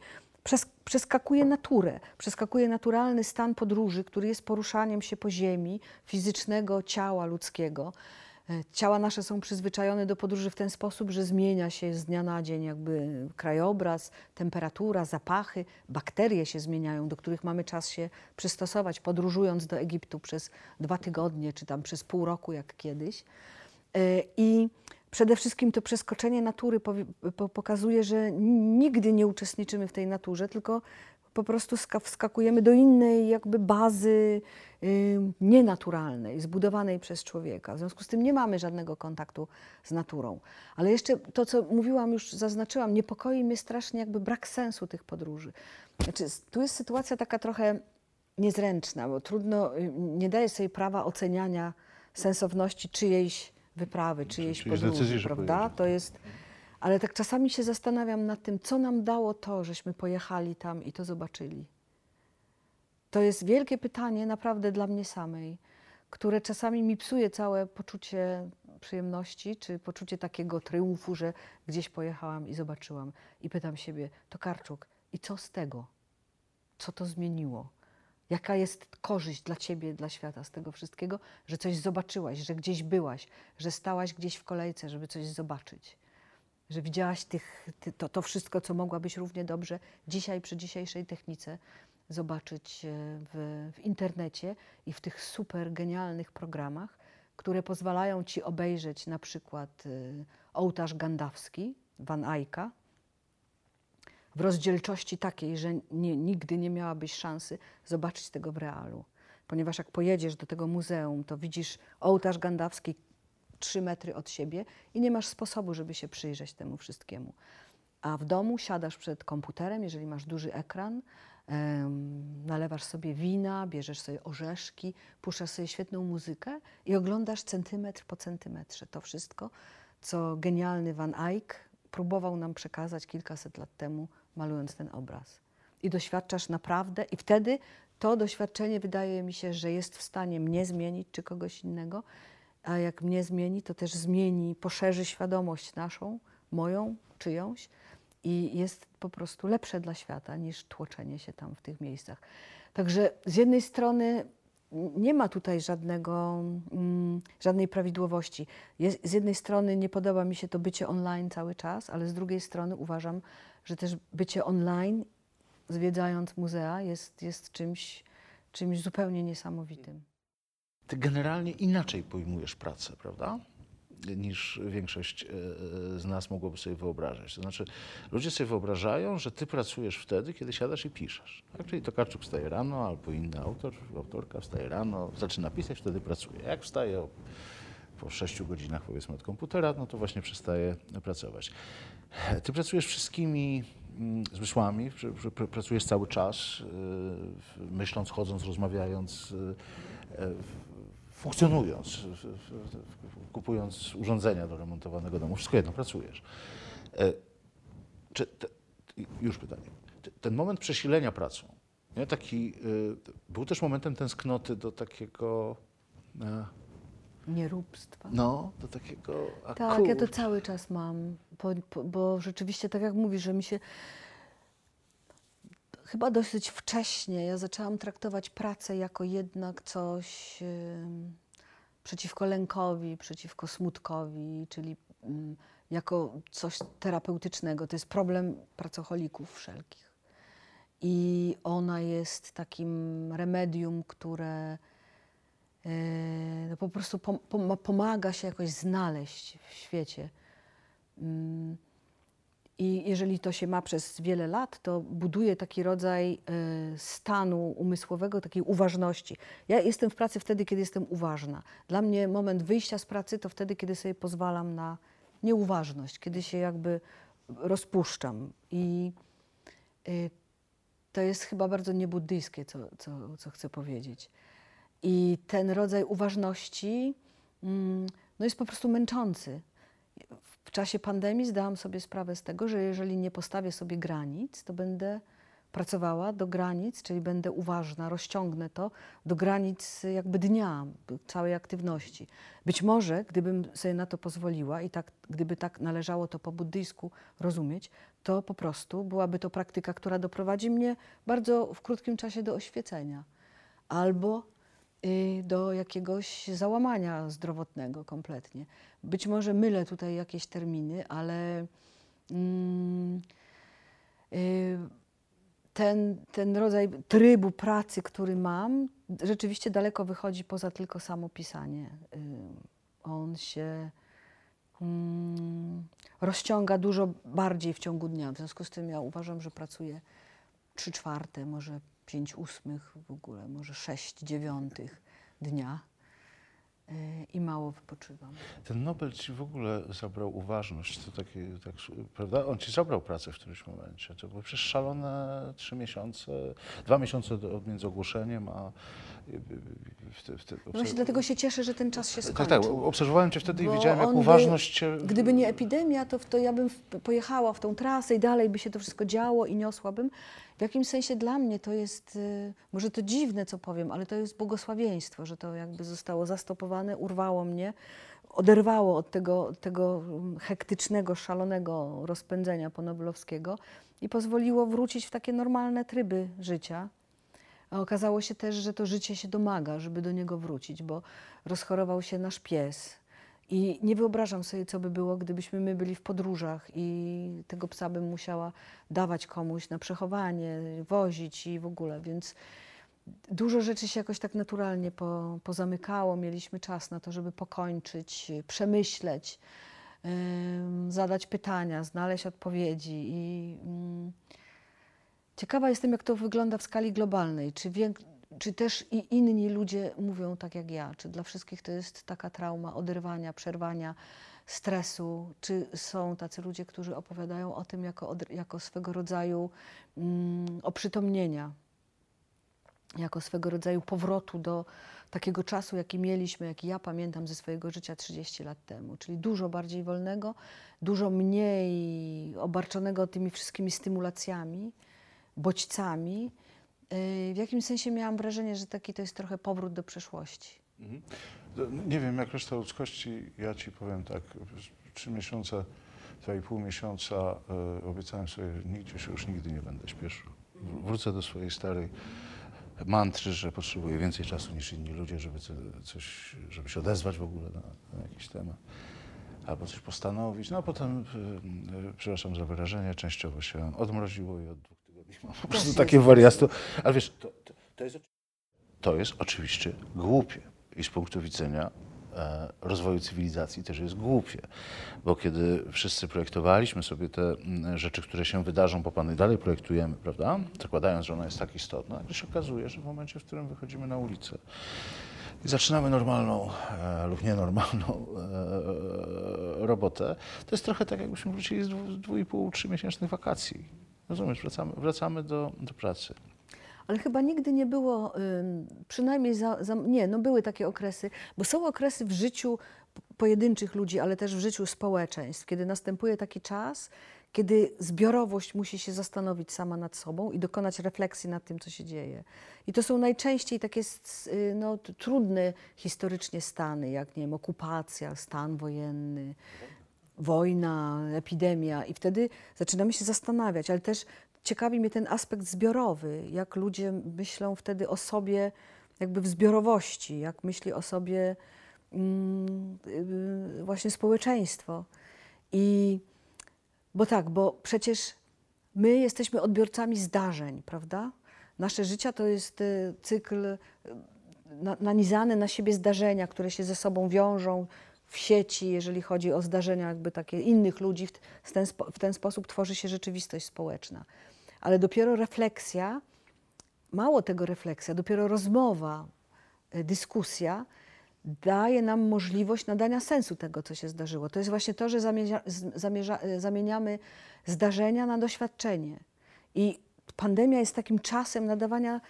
przeskakuje naturę, przeskakuje naturalny stan podróży, który jest poruszaniem się po ziemi, fizycznego ciała ludzkiego. E, Ciała nasze są przyzwyczajone do podróży w ten sposób, że zmienia się z dnia na dzień jakby krajobraz, temperatura, zapachy, bakterie się zmieniają, do których mamy czas się przystosować, podróżując do Egiptu przez dwa tygodnie, czy tam przez pół roku, jak kiedyś. E, I przede wszystkim to przeskoczenie natury pokazuje, że nigdy nie uczestniczymy w tej naturze, tylko po prostu ska- wskakujemy do innej jakby bazy nienaturalnej, zbudowanej przez człowieka. W związku z tym nie mamy żadnego kontaktu z naturą. Ale jeszcze to, co mówiłam, już zaznaczyłam, niepokoi mnie strasznie jakby brak sensu tych podróży. Znaczy, tu jest sytuacja taka trochę niezręczna, bo trudno, nie daje sobie prawa oceniania sensowności czyjejś wyprawy, czyjejś czyjejś podróży, decyzji, prawda? To jest, ale tak czasami się zastanawiam nad tym, co nam dało to, żeśmy pojechali tam i to zobaczyli. To jest wielkie pytanie naprawdę dla mnie samej, które czasami mi psuje całe poczucie przyjemności, czy poczucie takiego triumfu, że gdzieś pojechałam i zobaczyłam. I pytam siebie, to Karczuk, i co z tego? Co to zmieniło? Jaka jest korzyść dla ciebie, dla świata z tego wszystkiego, że coś zobaczyłaś, że gdzieś byłaś, że stałaś gdzieś w kolejce, żeby coś zobaczyć? Że widziałaś tych, ty, to, to wszystko, co mogłabyś równie dobrze dzisiaj, przy dzisiejszej technice, zobaczyć e, w, w internecie i w tych super genialnych programach, które pozwalają ci obejrzeć na przykład y, ołtarz gandawski Van Eycka, w rozdzielczości takiej, że nie, nigdy nie miałabyś szansy zobaczyć tego w realu. Ponieważ jak pojedziesz do tego muzeum, to widzisz ołtarz gandawski trzy metry od siebie i nie masz sposobu, żeby się przyjrzeć temu wszystkiemu. A w domu siadasz przed komputerem, jeżeli masz duży ekran, em, nalewasz sobie wina, bierzesz sobie orzeszki, puszczasz sobie świetną muzykę i oglądasz centymetr po centymetrze to wszystko, co genialny Van Eyck próbował nam przekazać kilkaset lat temu, malując ten obraz. I doświadczasz naprawdę, i wtedy to doświadczenie wydaje mi się, że jest w stanie mnie zmienić czy kogoś innego, a jak mnie zmieni, to też zmieni, poszerzy świadomość naszą, moją, czyjąś i jest po prostu lepsze dla świata niż tłoczenie się tam w tych miejscach. Także z jednej strony nie ma tutaj żadnego, mm, żadnej prawidłowości. Jest, z jednej strony nie podoba mi się to bycie online cały czas, ale z drugiej strony uważam, że też bycie online zwiedzając muzea, jest, jest czymś, czymś zupełnie niesamowitym. Ty generalnie inaczej pojmujesz pracę, prawda? Niż większość e, z nas mogłoby sobie wyobrażać. To znaczy, ludzie sobie wyobrażają, że ty pracujesz wtedy, kiedy siadasz i piszesz. Tak? Czyli Tokarczuk wstaje rano, albo inny autor, autorka wstaje rano, zaczyna pisać, wtedy pracuje. Jak wstaje po sześciu godzinach, powiedzmy, od komputera, no to właśnie przestaje pracować. Ty pracujesz wszystkimi mm, zmysłami, pr- pr- pr- pracujesz cały czas, yy, myśląc, chodząc, rozmawiając, yy, funkcjonując, kupując urządzenia do remontowanego domu, wszystko jedno, pracujesz. E, Czy te, już pytanie. Ten moment przesilenia pracą, nie, taki, y, był też momentem tęsknoty do takiego, e, Nieróbstwa. no, do takiego, Tak, ja to cały czas mam, bo, bo rzeczywiście, tak jak mówisz, że mi się chyba dosyć wcześnie ja zaczęłam traktować pracę jako jednak coś przeciwko lękowi, przeciwko smutkowi, czyli ym, jako coś terapeutycznego. To jest problem pracocholików wszelkich. I ona jest takim remedium, które e, no po prostu pom- pom- pomaga się jakoś znaleźć w świecie. I jeżeli to się ma przez wiele lat, to buduje taki rodzaj e, stanu umysłowego, takiej uważności. Ja jestem w pracy wtedy, kiedy jestem uważna. Dla mnie moment wyjścia z pracy to wtedy, kiedy sobie pozwalam na nieuważność, kiedy się jakby rozpuszczam. I y, to jest chyba bardzo niebuddyjskie, co, co, co chcę powiedzieć. I ten rodzaj uważności mm, no jest po prostu męczący. W czasie pandemii zdałam sobie sprawę z tego, że jeżeli nie postawię sobie granic, to będę pracowała do granic, czyli będę uważna, rozciągnę to do granic jakby dnia, całej aktywności. Być może, gdybym sobie na to pozwoliła i tak, gdyby tak należało to po buddyjsku rozumieć, to po prostu byłaby to praktyka, która doprowadzi mnie bardzo w krótkim czasie do oświecenia albo do jakiegoś załamania zdrowotnego kompletnie. Być może mylę tutaj jakieś terminy, ale mm, y, ten, ten rodzaj trybu pracy, który mam, rzeczywiście daleko wychodzi poza tylko samo pisanie. Y, On się mm, rozciąga dużo bardziej w ciągu dnia. W związku z tym ja uważam, że pracuję trzy czwarte, może pięć ósmych w ogóle, może sześć dziewiątych dnia y, i mało wypoczywam. Ten Nobel ci w ogóle zabrał uważność, to takie, tak, prawda? On ci zabrał pracę w którymś momencie. To było przecież szalone trzy miesiące, dwa miesiące do, między ogłoszeniem, a w, w, w, No właśnie dlatego się cieszę, że ten czas się Tak, skończył. tak, obserwowałem cię wtedy i widziałem, jak on by- uważność cię... Gdyby nie epidemia, to, w to ja bym w, pojechała w tą trasę i dalej by się to wszystko działo i niosłabym. W jakimś sensie dla mnie to jest, y, może to dziwne, co powiem, ale to jest błogosławieństwo, że to jakby zostało zastopowane, urwało mnie, oderwało od tego, tego mm, hektycznego, szalonego rozpędzenia ponoblowskiego i pozwoliło wrócić w takie normalne tryby życia. A okazało się też, że to życie się domaga, żeby do niego wrócić, bo rozchorował się nasz pies. I nie wyobrażam sobie, co by było, gdybyśmy my byli w podróżach i tego psa bym musiała dawać komuś na przechowanie, wozić i w ogóle. Więc dużo rzeczy się jakoś tak naturalnie po, pozamykało. Mieliśmy czas na to, żeby pokończyć, przemyśleć, em, zadać pytania, znaleźć odpowiedzi i. Ciekawa jestem, jak to wygląda w skali globalnej. Czy, czy też i inni ludzie mówią tak jak ja? Czy dla wszystkich to jest taka trauma oderwania, przerwania, stresu? Czy są tacy ludzie, którzy opowiadają o tym jako, jako swego rodzaju mm, oprzytomnienia, jako swego rodzaju powrotu do takiego czasu, jaki mieliśmy, jaki ja pamiętam ze swojego życia 30 lat temu, czyli dużo bardziej wolnego, dużo mniej obarczonego tymi wszystkimi stymulacjami, bodźcami. Yy, W jakimś sensie miałam wrażenie, że taki to jest trochę powrót do przeszłości. Mhm. Nie wiem, jak reszta ludzkości, ja ci powiem tak, trzy miesiące, dwa i pół miesiąca e, obiecałem sobie, że nigdzie się już nigdy nie będę śpieszył. Wr- Wrócę do swojej starej mantry, że potrzebuję więcej czasu niż inni ludzie, żeby co- coś, żeby się odezwać w ogóle na, na jakiś temat. Albo coś postanowić. No a potem, e, przepraszam za wyrażenie, częściowo się odmroziło i od Mam po prostu takie wariactwo. Ale wiesz, to, to, to, jest, to jest oczywiście głupie. I z punktu widzenia e, rozwoju cywilizacji też jest głupie. Bo kiedy wszyscy projektowaliśmy sobie te mm, rzeczy, które się wydarzą po Panu i dalej projektujemy, prawda? Zakładając, że ona jest tak istotna, nagle się okazuje, że w momencie, w którym wychodzimy na ulicę i zaczynamy normalną e, lub nienormalną e, robotę, to jest trochę tak, jakbyśmy wrócili z dwu, z dwu i pół, trzy miesięcznych wakacji. Rozumiesz, wracamy, wracamy do, do pracy. Ale chyba nigdy nie było, przynajmniej za, za, nie, no były takie okresy, bo są okresy w życiu pojedynczych ludzi, ale też w życiu społeczeństw, kiedy następuje taki czas, kiedy zbiorowość musi się zastanowić sama nad sobą i dokonać refleksji nad tym, co się dzieje. I to są najczęściej takie y, no, trudne historycznie stany, jak nie wiem, okupacja, stan wojenny, wojna, epidemia i wtedy zaczynamy się zastanawiać, ale też ciekawi mnie ten aspekt zbiorowy, jak ludzie myślą wtedy o sobie jakby w zbiorowości, jak myśli o sobie mm, y, właśnie społeczeństwo. I bo tak, bo przecież my jesteśmy odbiorcami zdarzeń, prawda? Nasze życia to jest y, cykl y, na, nanizane na siebie zdarzenia, które się ze sobą wiążą w sieci, jeżeli chodzi o zdarzenia jakby takie innych ludzi. W, ten, w ten sposób tworzy się rzeczywistość społeczna. Ale dopiero refleksja, mało tego refleksja, dopiero rozmowa, y, dyskusja daje nam możliwość nadania sensu tego, co się zdarzyło. To jest właśnie to, że zamierza, zamierza, zamieniamy zdarzenia na doświadczenie. I pandemia jest takim czasem nadawania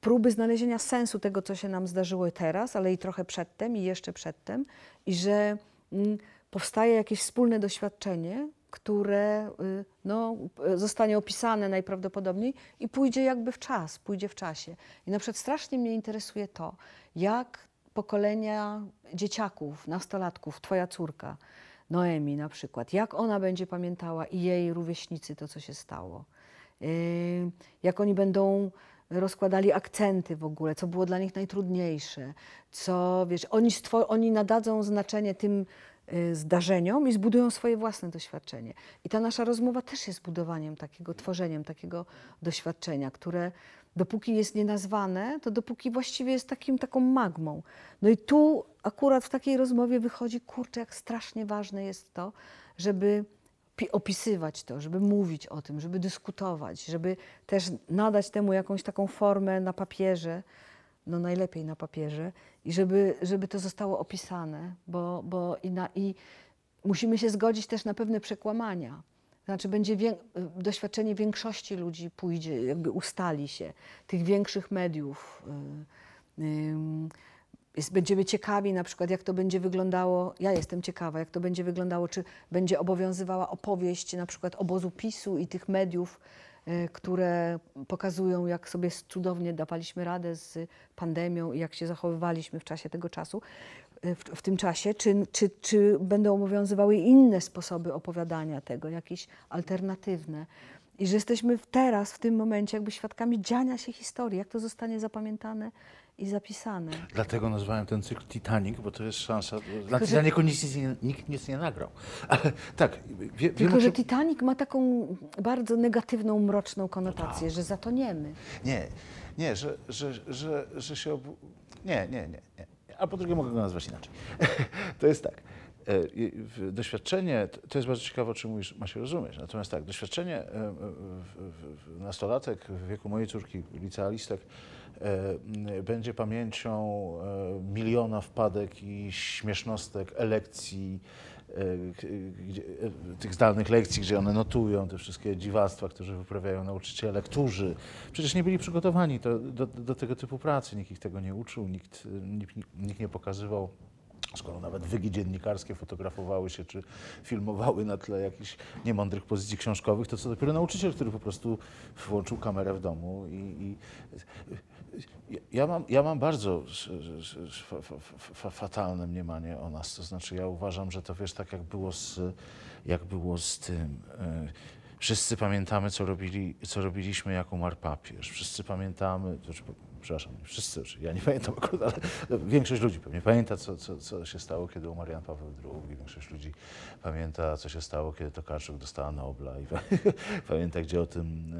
próby znalezienia sensu tego, co się nam zdarzyło teraz, ale i trochę przedtem i jeszcze przedtem, i że mm, powstaje jakieś wspólne doświadczenie, które y, no, y, zostanie opisane najprawdopodobniej i pójdzie jakby w czas, pójdzie w czasie. I na przykład strasznie mnie interesuje to, jak pokolenia dzieciaków, nastolatków, twoja córka, Noemi na przykład, jak ona będzie pamiętała i jej rówieśnicy to, co się stało. Yy, jak oni będą rozkładali akcenty w ogóle, co było dla nich najtrudniejsze, co, wiesz, oni, oni nadadzą znaczenie tym y, zdarzeniom i zbudują swoje własne doświadczenie. I ta nasza rozmowa też jest budowaniem takiego, tworzeniem takiego doświadczenia, które dopóki jest nienazwane, to dopóki właściwie jest takim, taką magmą. No i tu akurat w takiej rozmowie wychodzi, kurczę, jak strasznie ważne jest to, żeby opisywać to, żeby mówić o tym, żeby dyskutować, żeby też nadać temu jakąś taką formę na papierze, no najlepiej na papierze, i żeby, żeby to zostało opisane, bo, bo i, na, i musimy się zgodzić też na pewne przekłamania. Znaczy będzie doświadczenie większości ludzi pójdzie, jakby ustali się, tych większych mediów. y, ym, jest, będziemy ciekawi na przykład, jak to będzie wyglądało, ja jestem ciekawa, jak to będzie wyglądało, czy będzie obowiązywała opowieść na przykład obozu PiSu i tych mediów, e, które pokazują, jak sobie cudownie dawaliśmy radę z pandemią i jak się zachowywaliśmy w czasie tego czasu, e, w, w tym czasie, czy, czy, czy będą obowiązywały inne sposoby opowiadania tego, jakieś alternatywne. I że jesteśmy teraz, w tym momencie, jakby świadkami dziania się historii, jak to zostanie zapamiętane i zapisane. Dlatego nazwałem ten cykl Titanic, bo to jest szansa. Na że- Titanicu nic, nikt nic nie nagrał. Ale tak, wie, Tylko, że Titanic ma taką bardzo negatywną, mroczną konotację, że zatoniemy. Nie, nie, że, że, że, że się obu... Nie, nie, nie, nie. A po drugie mogę go nazwać inaczej. [laughs] to jest tak. e, Doświadczenie, to jest bardzo ciekawe, o czym mówisz, ma się rozumieć. Natomiast tak, doświadczenie e, e, nastolatek w wieku mojej córki, licealistek, będzie pamięcią e, miliona wpadek i śmiesznostek, elekcji, e, e, tych zdalnych lekcji, gdzie one notują te wszystkie dziwactwa, które wyprawiają nauczyciele, którzy przecież nie byli przygotowani do, do, do tego typu pracy, nikt ich tego nie uczył, nikt, e, nikt, nikt nie pokazywał. Skoro nawet wygi dziennikarskie fotografowały się czy filmowały na tle jakichś niemądrych pozycji książkowych, to co dopiero nauczyciel, który po prostu włączył kamerę w domu i, i ja mam, ja mam bardzo fatalne mniemanie o nas. To znaczy, ja uważam, że to wiesz, tak jak było z, jak było z tym. e, Wszyscy pamiętamy, co, robili, co robiliśmy, jak umarł papież. Wszyscy pamiętamy, znaczy, przepraszam, nie wszyscy, ja nie pamiętam akurat, ale większość ludzi pewnie pamięta, co, co, co się stało, kiedy umarł Jan Paweł II. Większość ludzi pamięta, co się stało, kiedy Tokarczuk dostała Nobla i [laughs] pamięta, gdzie o tym...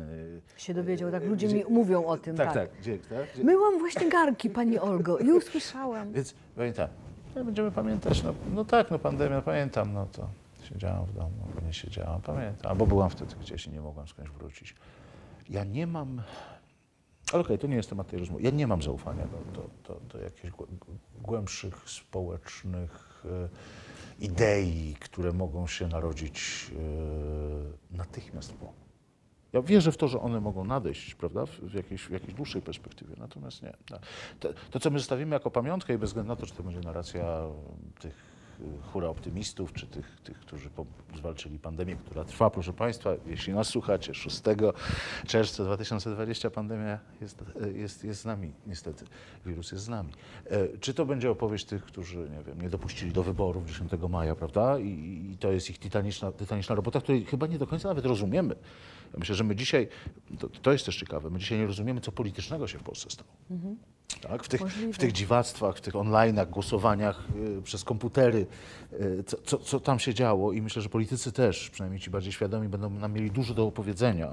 e, Się dowiedział, tak ludzie gdzie- mi mówią o tym. Tak, tak. tak, gdzie, tak? Gdzie, Myłam właśnie garnki, pani Olgo, i usłyszałam. [laughs] Więc pamiętam, no, będziemy pamiętać, no, no tak, no pandemia, pamiętam, no to siedziałam w domu, nie siedziałam, pamiętam, albo byłam wtedy gdzieś i nie mogłam skądś wrócić. Ja nie mam, ale okej, to nie jest temat tej rozmowy, ja nie mam zaufania do, do, do, do jakichś głę- głębszych społecznych e, idei, które mogą się narodzić e, natychmiast po. Ja wierzę w to, że one mogą nadejść, prawda, w, jakiejś, w jakiejś dłuższej perspektywie, natomiast nie. To, to, co my zostawimy jako pamiątkę i bez względu na to, czy to będzie narracja tych hura optymistów, czy tych, tych którzy zwalczyli pandemię, która trwa, proszę Państwa, jeśli nas słuchacie, 6 czerwca 2020 pandemia jest, jest, jest z nami, niestety, wirus jest z nami. E, Czy to będzie opowieść tych, którzy, nie wiem, nie dopuścili do wyborów 10 maja, prawda, i, i to jest ich tytaniczna, tytaniczna robota, której chyba nie do końca nawet rozumiemy. Ja myślę, że my dzisiaj, to, to jest też ciekawe, my dzisiaj nie rozumiemy, co politycznego się w Polsce stało. Tak? W, tych, Możliwe. w tych dziwactwach, w tych online'ach, głosowaniach y, przez komputery, y, co, co, co tam się działo i myślę, że politycy też, przynajmniej ci bardziej świadomi, będą nam mieli dużo do opowiedzenia.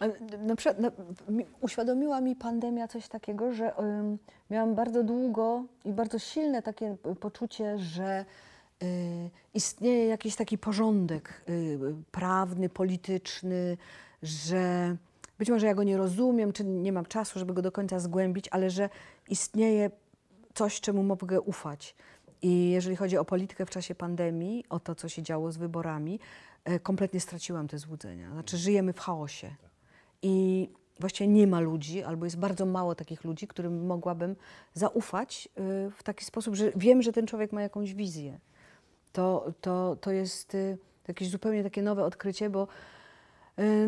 A Na przykład, na, mi, uświadomiła mi pandemia coś takiego, że miałam bardzo długo i bardzo silne takie poczucie, że y, istnieje jakiś taki porządek y, prawny, polityczny, że być może ja go nie rozumiem, czy nie mam czasu, żeby go do końca zgłębić, ale że istnieje coś, czemu mogę ufać. I jeżeli chodzi o politykę w czasie pandemii, o to, co się działo z wyborami, e, kompletnie straciłam te złudzenia. Znaczy, żyjemy w chaosie. I właściwie nie ma ludzi, albo jest bardzo mało takich ludzi, którym mogłabym zaufać y, w taki sposób, że wiem, że ten człowiek ma jakąś wizję. To, to, to jest y, jakieś zupełnie takie nowe odkrycie, bo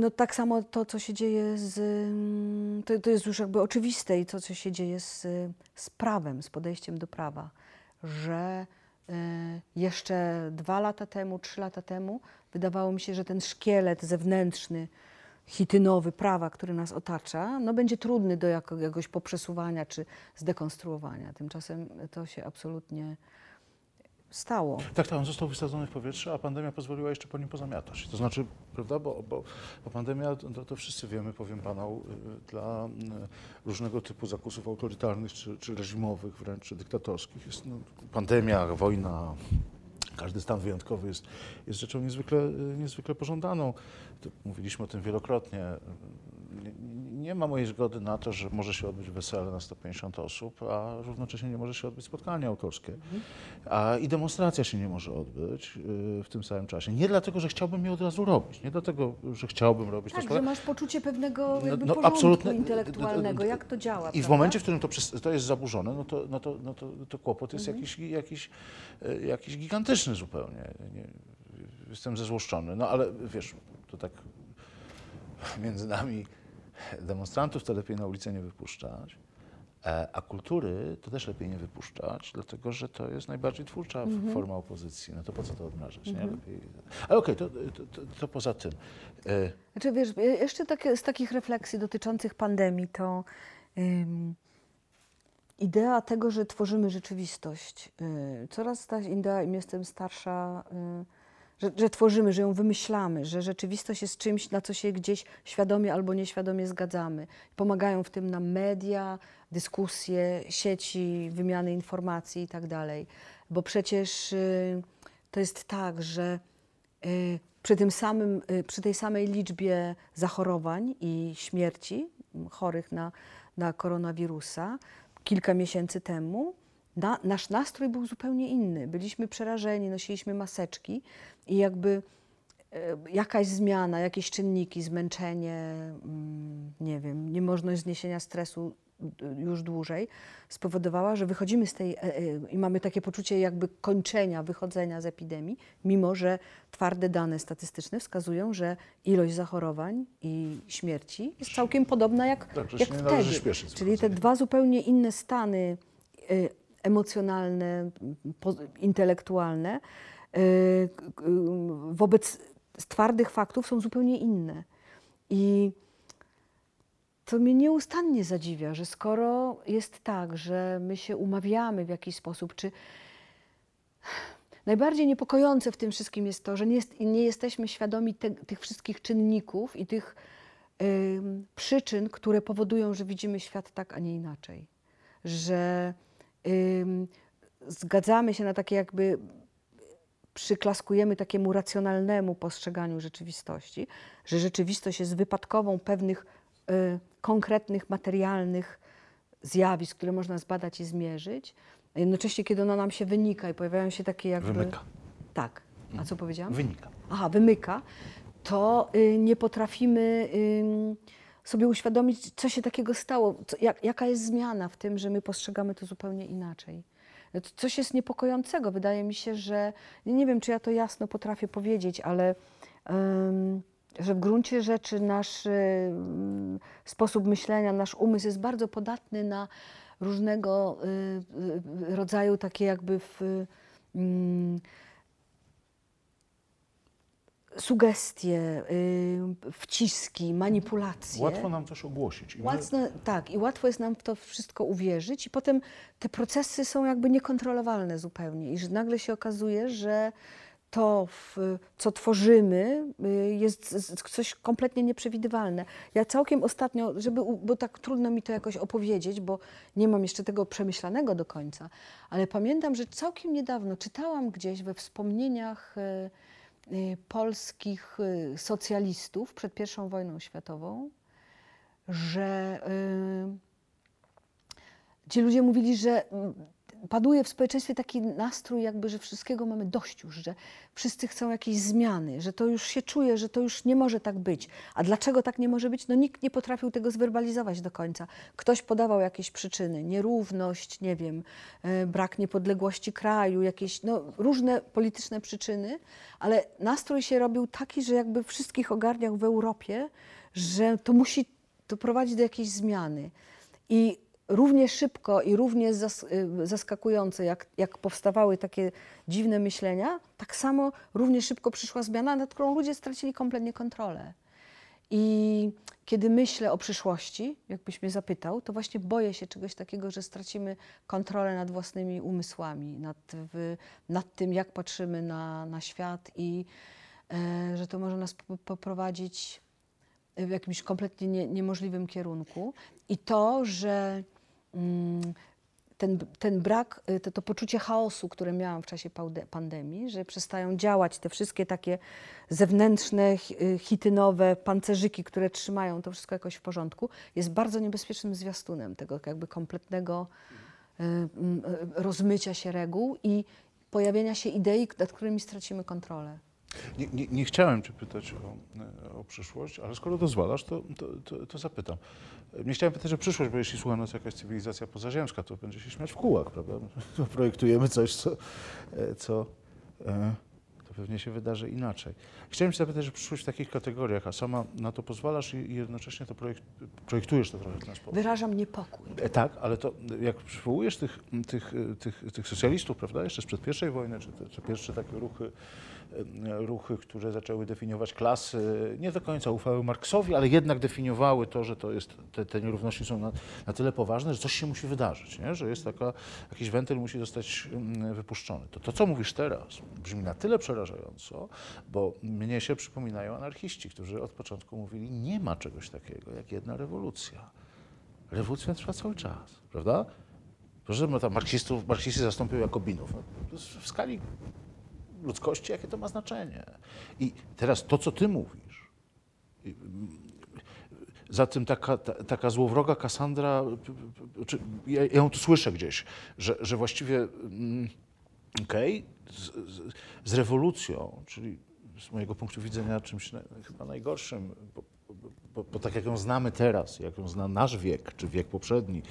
no, tak samo to, co się dzieje z. mm, To, to jest już jakby oczywiste i to, co się dzieje z, y, z prawem, z podejściem do prawa, że y, jeszcze dwa lata temu, trzy lata temu wydawało mi się, że ten szkielet zewnętrzny, chitynowy prawa, który nas otacza, no będzie trudny do jakiegoś poprzesuwania czy zdekonstruowania. Tymczasem to się absolutnie stało. Tak, tak, on został wysadzony w powietrze, a pandemia pozwoliła jeszcze po nim pozamiatać. To znaczy, prawda, bo, bo, bo pandemia, to, to wszyscy wiemy, powiem panu, y, dla y, różnego typu zakusów autorytarnych czy, czy reżimowych, wręcz czy dyktatorskich jest no, pandemia, wojna, każdy stan wyjątkowy jest, jest rzeczą niezwykle, y, niezwykle pożądaną. Mówiliśmy o tym wielokrotnie. Nie, ma mojej zgody na to, że może się odbyć wesele na 150 osób, a równocześnie nie może się odbyć spotkanie autorskie. A i demonstracja się nie może odbyć y, w tym samym czasie. Nie dlatego, że chciałbym je od razu robić, nie dlatego, że chciałbym robić to Tak, że masz poczucie pewnego No- jakby no, porządku intelektualnego, jak to działa. I w prawda? momencie, w którym to, to jest zaburzone, no to, no to, no to, to kłopot jest Mhm. jakiś, jakiś, e, jakiś gigantyczny zupełnie. Nie, jestem zezłoszczony. No ale wiesz, to tak między nami demonstrantów to lepiej na ulicę nie wypuszczać. e, A kultury to też lepiej nie wypuszczać, dlatego że to jest najbardziej twórcza f- Mhm. forma opozycji. No to po co to odmrażać? Nie? Lepiej... Ale okej, to, to, to, to poza tym. e, Znaczy, wiesz, e, jeszcze takie, z takich refleksji dotyczących pandemii, to ym, idea tego, że tworzymy rzeczywistość. Coraz ta idea, im jestem starsza, y, że, że tworzymy, że ją wymyślamy, że rzeczywistość jest czymś, na co się gdzieś świadomie albo nieświadomie zgadzamy. Pomagają w tym nam media, dyskusje, sieci, wymiany informacji i tak dalej. Bo przecież y, to jest tak, że y, przy, tym samym, y, przy tej samej liczbie zachorowań i śmierci chorych na, na koronawirusa kilka miesięcy temu, na, nasz nastrój był zupełnie inny. Byliśmy przerażeni, nosiliśmy maseczki i jakby e, jakaś zmiana, jakieś czynniki, zmęczenie, mm, nie wiem, niemożność zniesienia stresu d- już dłużej, spowodowała, że wychodzimy z tej e, e, i mamy takie poczucie jakby kończenia, wychodzenia z epidemii, mimo że twarde dane statystyczne wskazują, że ilość zachorowań i śmierci jest całkiem podobna jak, Tak, jak wtedy. Czyli te dwa zupełnie inne stany emocjonalne, intelektualne y, y, wobec twardych faktów są zupełnie inne. I to mnie nieustannie zadziwia, że skoro jest tak, że my się umawiamy w jakiś sposób, czy najbardziej niepokojące w tym wszystkim jest to, że nie, jest, nie jesteśmy świadomi te, tych wszystkich czynników i tych przyczyn, które powodują, że widzimy świat tak, a nie inaczej. Że zgadzamy się na takie jakby przyklaskujemy takiemu racjonalnemu postrzeganiu rzeczywistości, że rzeczywistość jest wypadkową pewnych y, konkretnych, materialnych zjawisk, które można zbadać i zmierzyć. A Jednocześnie, kiedy ona nam się wynika i pojawiają się takie jakby... Wymyka. Tak. A co powiedziałam? Wynika. Aha, wymyka, to y, nie potrafimy ym, sobie uświadomić, co się takiego stało, co, jak, jaka jest zmiana w tym, że my postrzegamy to zupełnie inaczej. Coś jest niepokojącego. Wydaje mi się, że nie wiem, czy ja to jasno potrafię powiedzieć, ale ym, że w gruncie rzeczy nasz ym, sposób myślenia, nasz umysł jest bardzo podatny na różnego y, y, rodzaju takie jakby w, ym, sugestie, y, wciski, manipulacje. Łatwo nam też ogłosić. I my- tak, i łatwo jest nam w to wszystko uwierzyć, i potem te procesy są jakby niekontrolowalne zupełnie. I że nagle się okazuje, że to, co tworzymy, y, jest coś kompletnie nieprzewidywalne. Ja całkiem ostatnio, żeby, bo tak trudno mi to jakoś opowiedzieć, bo nie mam jeszcze tego przemyślanego do końca, ale pamiętam, że całkiem niedawno czytałam gdzieś we wspomnieniach y, polskich y, socjalistów przed I wojną światową, że y, ci ludzie mówili, że panuje w społeczeństwie taki nastrój, jakby, że wszystkiego mamy dość już, że wszyscy chcą jakiejś zmiany, że to już się czuje, że to już nie może tak być. A dlaczego tak nie może być? No nikt nie potrafił tego zwerbalizować do końca. Ktoś podawał jakieś przyczyny, nierówność, nie wiem, e, brak niepodległości kraju, jakieś no, różne polityczne przyczyny, ale nastrój się robił taki, że jakby wszystkich ogarniał w Europie, że to musi doprowadzić do jakiejś zmiany. I równie szybko i równie y, zaskakujące, jak, jak powstawały takie dziwne myślenia, tak samo równie szybko przyszła zmiana, nad którą ludzie stracili kompletnie kontrolę. I kiedy myślę o przyszłości, jakbyś mnie zapytał, to właśnie boję się czegoś takiego, że stracimy kontrolę nad własnymi umysłami, nad, w, nad tym, jak patrzymy na, na świat i e, że to może nas po- poprowadzić w jakimś kompletnie nie, niemożliwym kierunku. I to, że ten, ten brak, y, to, to poczucie chaosu, które miałam w czasie pandemii, że przestają działać te wszystkie takie zewnętrzne, y, chitynowe pancerzyki, które trzymają to wszystko jakoś w porządku, jest bardzo niebezpiecznym zwiastunem tego jakby kompletnego y, mm, rozmycia się reguł i pojawienia się idei, nad którymi stracimy kontrolę. Nie, nie, nie chciałem Cię pytać o, o przyszłość, ale skoro dozwalasz, to, to, to, to zapytam. Nie chciałem pytać o przyszłość, bo jeśli słucha nas jakaś cywilizacja pozaziemska, to będzie się śmiać w kółach, prawda? [laughs] Projektujemy coś, co, e, co e, to pewnie się wydarzy inaczej. Chciałem Cię zapytać o przyszłość w takich kategoriach, a sama na to pozwalasz i, jednocześnie to projekt, projektujesz to trochę w ten sposób. Wyrażam niepokój. E, Tak, ale to jak przywołujesz tych, tych, tych, tych socjalistów, prawda, jeszcze sprzed pierwszej wojny, czy, te- czy pierwsze takie ruchy, ruchy, które zaczęły definiować klasy, nie do końca ufały Marksowi, ale jednak definiowały to, że to jest, te, te nierówności są na, na tyle poważne, że coś się musi wydarzyć, nie? że jest taka, jakiś wentyl musi zostać mm, wypuszczony. To, to, co mówisz teraz, brzmi na tyle przerażająco, bo mnie się przypominają anarchiści, którzy od początku mówili, nie ma czegoś takiego jak jedna rewolucja. Rewolucja trwa cały czas, prawda? Proszę, tam marksistów, marksiści zastąpił Jakobinów. No, w skali ludzkości, jakie to ma znaczenie. I teraz to, co ty mówisz, i, mm, za tym taka, ta, taka złowroga p- czy, ja, ja ją tu słyszę gdzieś, że, że właściwie mm, okej, z, z, z rewolucją, czyli z mojego punktu widzenia czymś na, chyba najgorszym, bo, bo, bo, tak jak ją znamy teraz, jak ją zna nasz wiek, czy wiek poprzedni,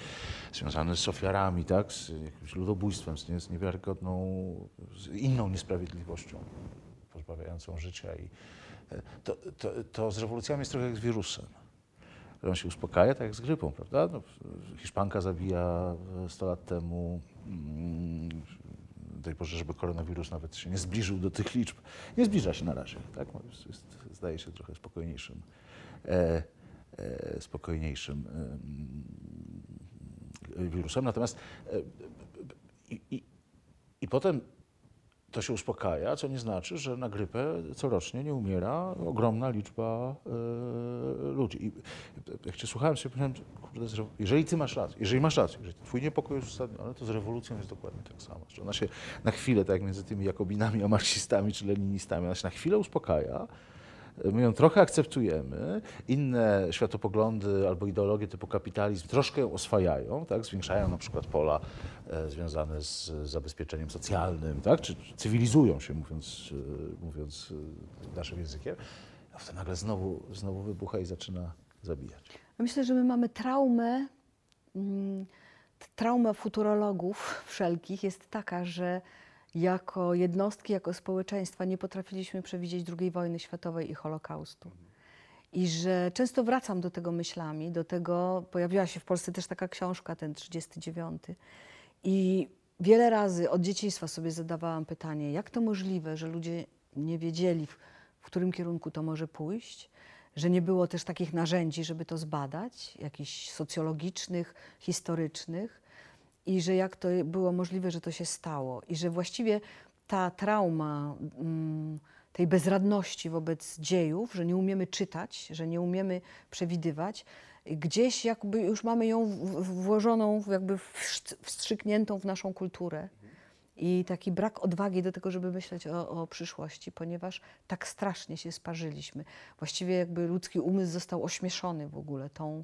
związany z ofiarami, tak, z jakimś ludobójstwem, z, nie, z niewiarygodną, z inną niesprawiedliwością pozbawiającą życia i e, to, to, to z rewolucjami jest trochę jak z wirusem. On się uspokaja, tak jak z grypą, prawda? No, Hiszpanka zabija e, 100 lat temu. mm, Daj Boże, żeby koronawirus nawet się nie zbliżył do tych liczb. Nie zbliża się na razie, tak? Jest, jest, zdaje się trochę spokojniejszym e, e, spokojniejszym e, wirusem. Natomiast e, i, i, i potem to się uspokaja, co nie znaczy, że na grypę corocznie nie umiera ogromna liczba e, ludzi. I jak cię słuchałem, sobie pomyślałem, kurde, jeżeli ty masz rację, jeżeli masz rację, jeżeli twój niepokój jest uzasadniony, to z rewolucją jest dokładnie tak samo. Że ona się na chwilę, tak jak między tymi Jakobinami a marksistami czy leninistami, ona się na chwilę uspokaja, My ją trochę akceptujemy, inne światopoglądy albo ideologie typu kapitalizm troszkę ją oswajają, tak? zwiększają na przykład pola e, związane z zabezpieczeniem socjalnym, tak? czy cywilizują się, mówiąc, e, mówiąc e, naszym językiem, a wtedy nagle znowu, znowu wybucha i zaczyna zabijać. Myślę, że my mamy traumę. mm, Trauma futurologów wszelkich jest taka, że jako jednostki, jako społeczeństwa nie potrafiliśmy przewidzieć II wojny światowej i Holokaustu. I że często wracam do tego myślami, do tego, pojawiła się w Polsce też taka książka, ten 39. I wiele razy od dzieciństwa sobie zadawałam pytanie, jak to możliwe, że ludzie nie wiedzieli, w, w którym kierunku to może pójść, że nie było też takich narzędzi, żeby to zbadać, jakichś socjologicznych, historycznych, i że jak to było możliwe, że to się stało, i że właściwie ta trauma mm, tej bezradności wobec dziejów, że nie umiemy czytać, że nie umiemy przewidywać, gdzieś jakby już mamy ją włożoną, jakby wstrzykniętą w naszą kulturę. I taki brak odwagi do tego, żeby myśleć o, o przyszłości, ponieważ tak strasznie się sparzyliśmy. Właściwie jakby ludzki umysł został ośmieszony w ogóle tą,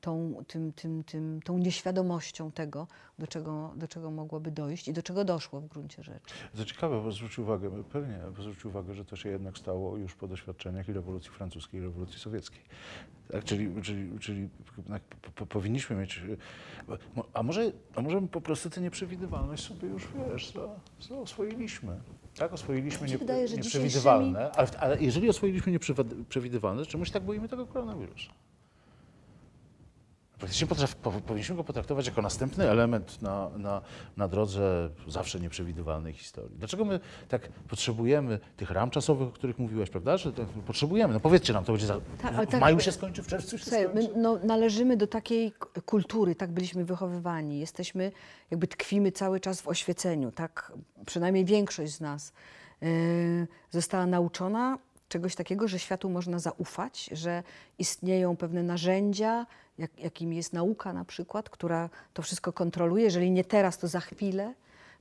tą, tym, tym, tym, tą nieświadomością tego, do czego, do czego mogłoby dojść i do czego doszło w gruncie rzeczy. To ciekawe, bo zwróć uwagę, pewnie, zwróć uwagę, że to się jednak stało już po doświadczeniach i rewolucji francuskiej, i rewolucji sowieckiej. Tak, czyli, czyli, czyli po, po, powinniśmy mieć. A może, a może po prostu tę nieprzewidywalność sobie już wiesz, za, za oswoiliśmy. Tak, oswoiliśmy nie, wydaje, nieprzewidywalne, ale, ale jeżeli oswoiliśmy nieprzewidywalne, to czemu się tak boimy tego koronawirusa? Praktycznie potraf, po, powinniśmy go potraktować jako następny element na, na, na drodze zawsze nieprzewidywalnej historii. Dlaczego my tak potrzebujemy tych ram czasowych, o których mówiłaś, prawda? Że tak potrzebujemy. No powiedzcie nam, to będzie za, w tak- maju się skończy, w czerwcu się Słuchaj, skończy. my no, należymy do takiej kultury, tak byliśmy wychowywani. Jesteśmy, jakby tkwimy cały czas w oświeceniu, tak przynajmniej większość z nas yy, została nauczona czegoś takiego, że światu można zaufać, że istnieją pewne narzędzia, jak, jakim jest nauka na przykład, która to wszystko kontroluje. Jeżeli nie teraz, to za chwilę,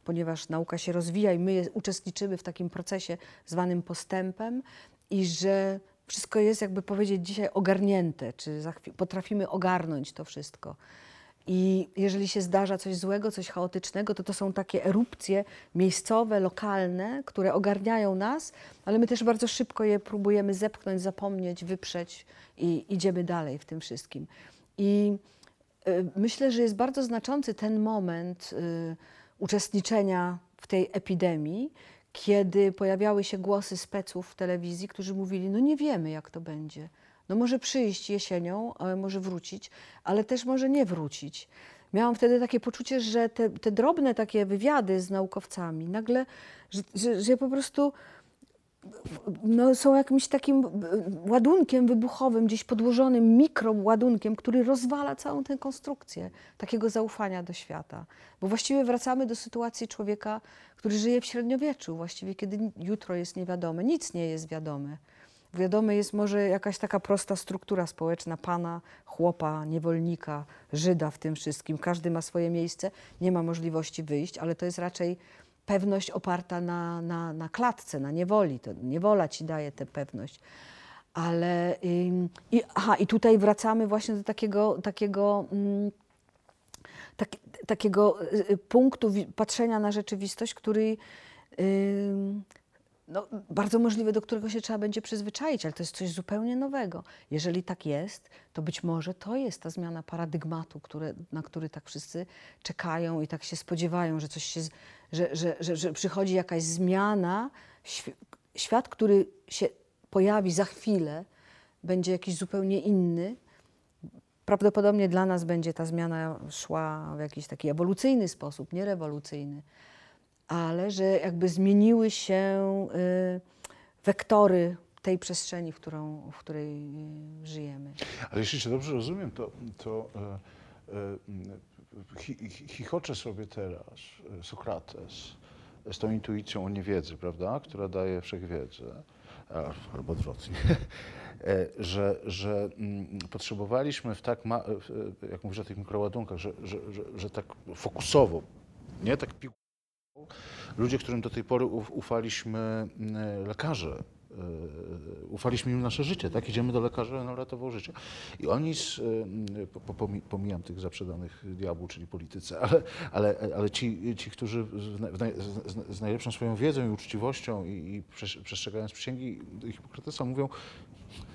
ponieważ nauka się rozwija i my uczestniczymy w takim procesie zwanym postępem i że wszystko jest, jakby powiedzieć, dzisiaj ogarnięte, czy potrafimy ogarnąć to wszystko. I jeżeli się zdarza coś złego, coś chaotycznego, to to są takie erupcje miejscowe, lokalne, które ogarniają nas, ale my też bardzo szybko je próbujemy zepchnąć, zapomnieć, wyprzeć i idziemy dalej w tym wszystkim. I y, myślę, że jest bardzo znaczący ten moment y, uczestniczenia w tej epidemii, kiedy pojawiały się głosy speców w telewizji, którzy mówili: No nie wiemy, jak to będzie. No może przyjść jesienią, może wrócić, ale też może nie wrócić. Miałam wtedy takie poczucie, że te, te drobne takie wywiady z naukowcami nagle, że, że, że po prostu no, są jakimś takim e, ładunkiem wybuchowym, gdzieś podłożonym mikroładunkiem, który rozwala całą tę konstrukcję takiego zaufania do świata. Bo właściwie wracamy do sytuacji człowieka, który żyje w średniowieczu, właściwie kiedy jutro jest niewiadome, nic nie jest wiadome. Wiadome jest może jakaś taka prosta struktura społeczna pana, chłopa, niewolnika, Żyda w tym wszystkim. Każdy ma swoje miejsce, nie ma możliwości wyjść, ale to jest raczej pewność oparta na, na, na klatce, na niewoli. To niewola ci daje tę pewność. Ale i, aha, i tutaj wracamy właśnie do takiego, takiego, mm, tak, takiego y, y, punktu patrzenia na rzeczywistość, który no, bardzo możliwe, do którego się trzeba będzie przyzwyczaić, ale to jest coś zupełnie nowego. Jeżeli tak jest, to być może to jest ta zmiana paradygmatu, które, na który tak wszyscy czekają i tak się spodziewają, że coś się, że, że, że, że przychodzi jakaś zmiana. Świ- Świat, który się pojawi za chwilę, będzie jakiś zupełnie inny. Prawdopodobnie dla nas będzie ta zmiana szła w jakiś taki ewolucyjny sposób, nie rewolucyjny ale że jakby zmieniły się y, wektory tej przestrzeni, w, którą, w której y, żyjemy. Ale jeśli cię dobrze rozumiem, to, to chi- chichocze sobie teraz Sokrates z tą intuicją o niewiedzy, prawda, która daje wszechwiedzę, albo odwrotnie, [laughs] e, że, że mm, potrzebowaliśmy w tak, ma, e, jak mówisz o tych mikroładunkach, że, że, że, że tak fokusowo, nie tak ludzie, którym do tej pory uf- ufaliśmy mm, lekarze, e, ufaliśmy im nasze życie, tak? Idziemy do lekarza, on ratował życie. I oni, z, pomi- pomijam tych zaprzedanych diabłu, czyli politycy, [laughs] ale, ale, ale ci, ci, którzy z, najlepszą swoją wiedzą i uczciwością i, i przes- przestrzegając przysięgi Hipokratesa mówią,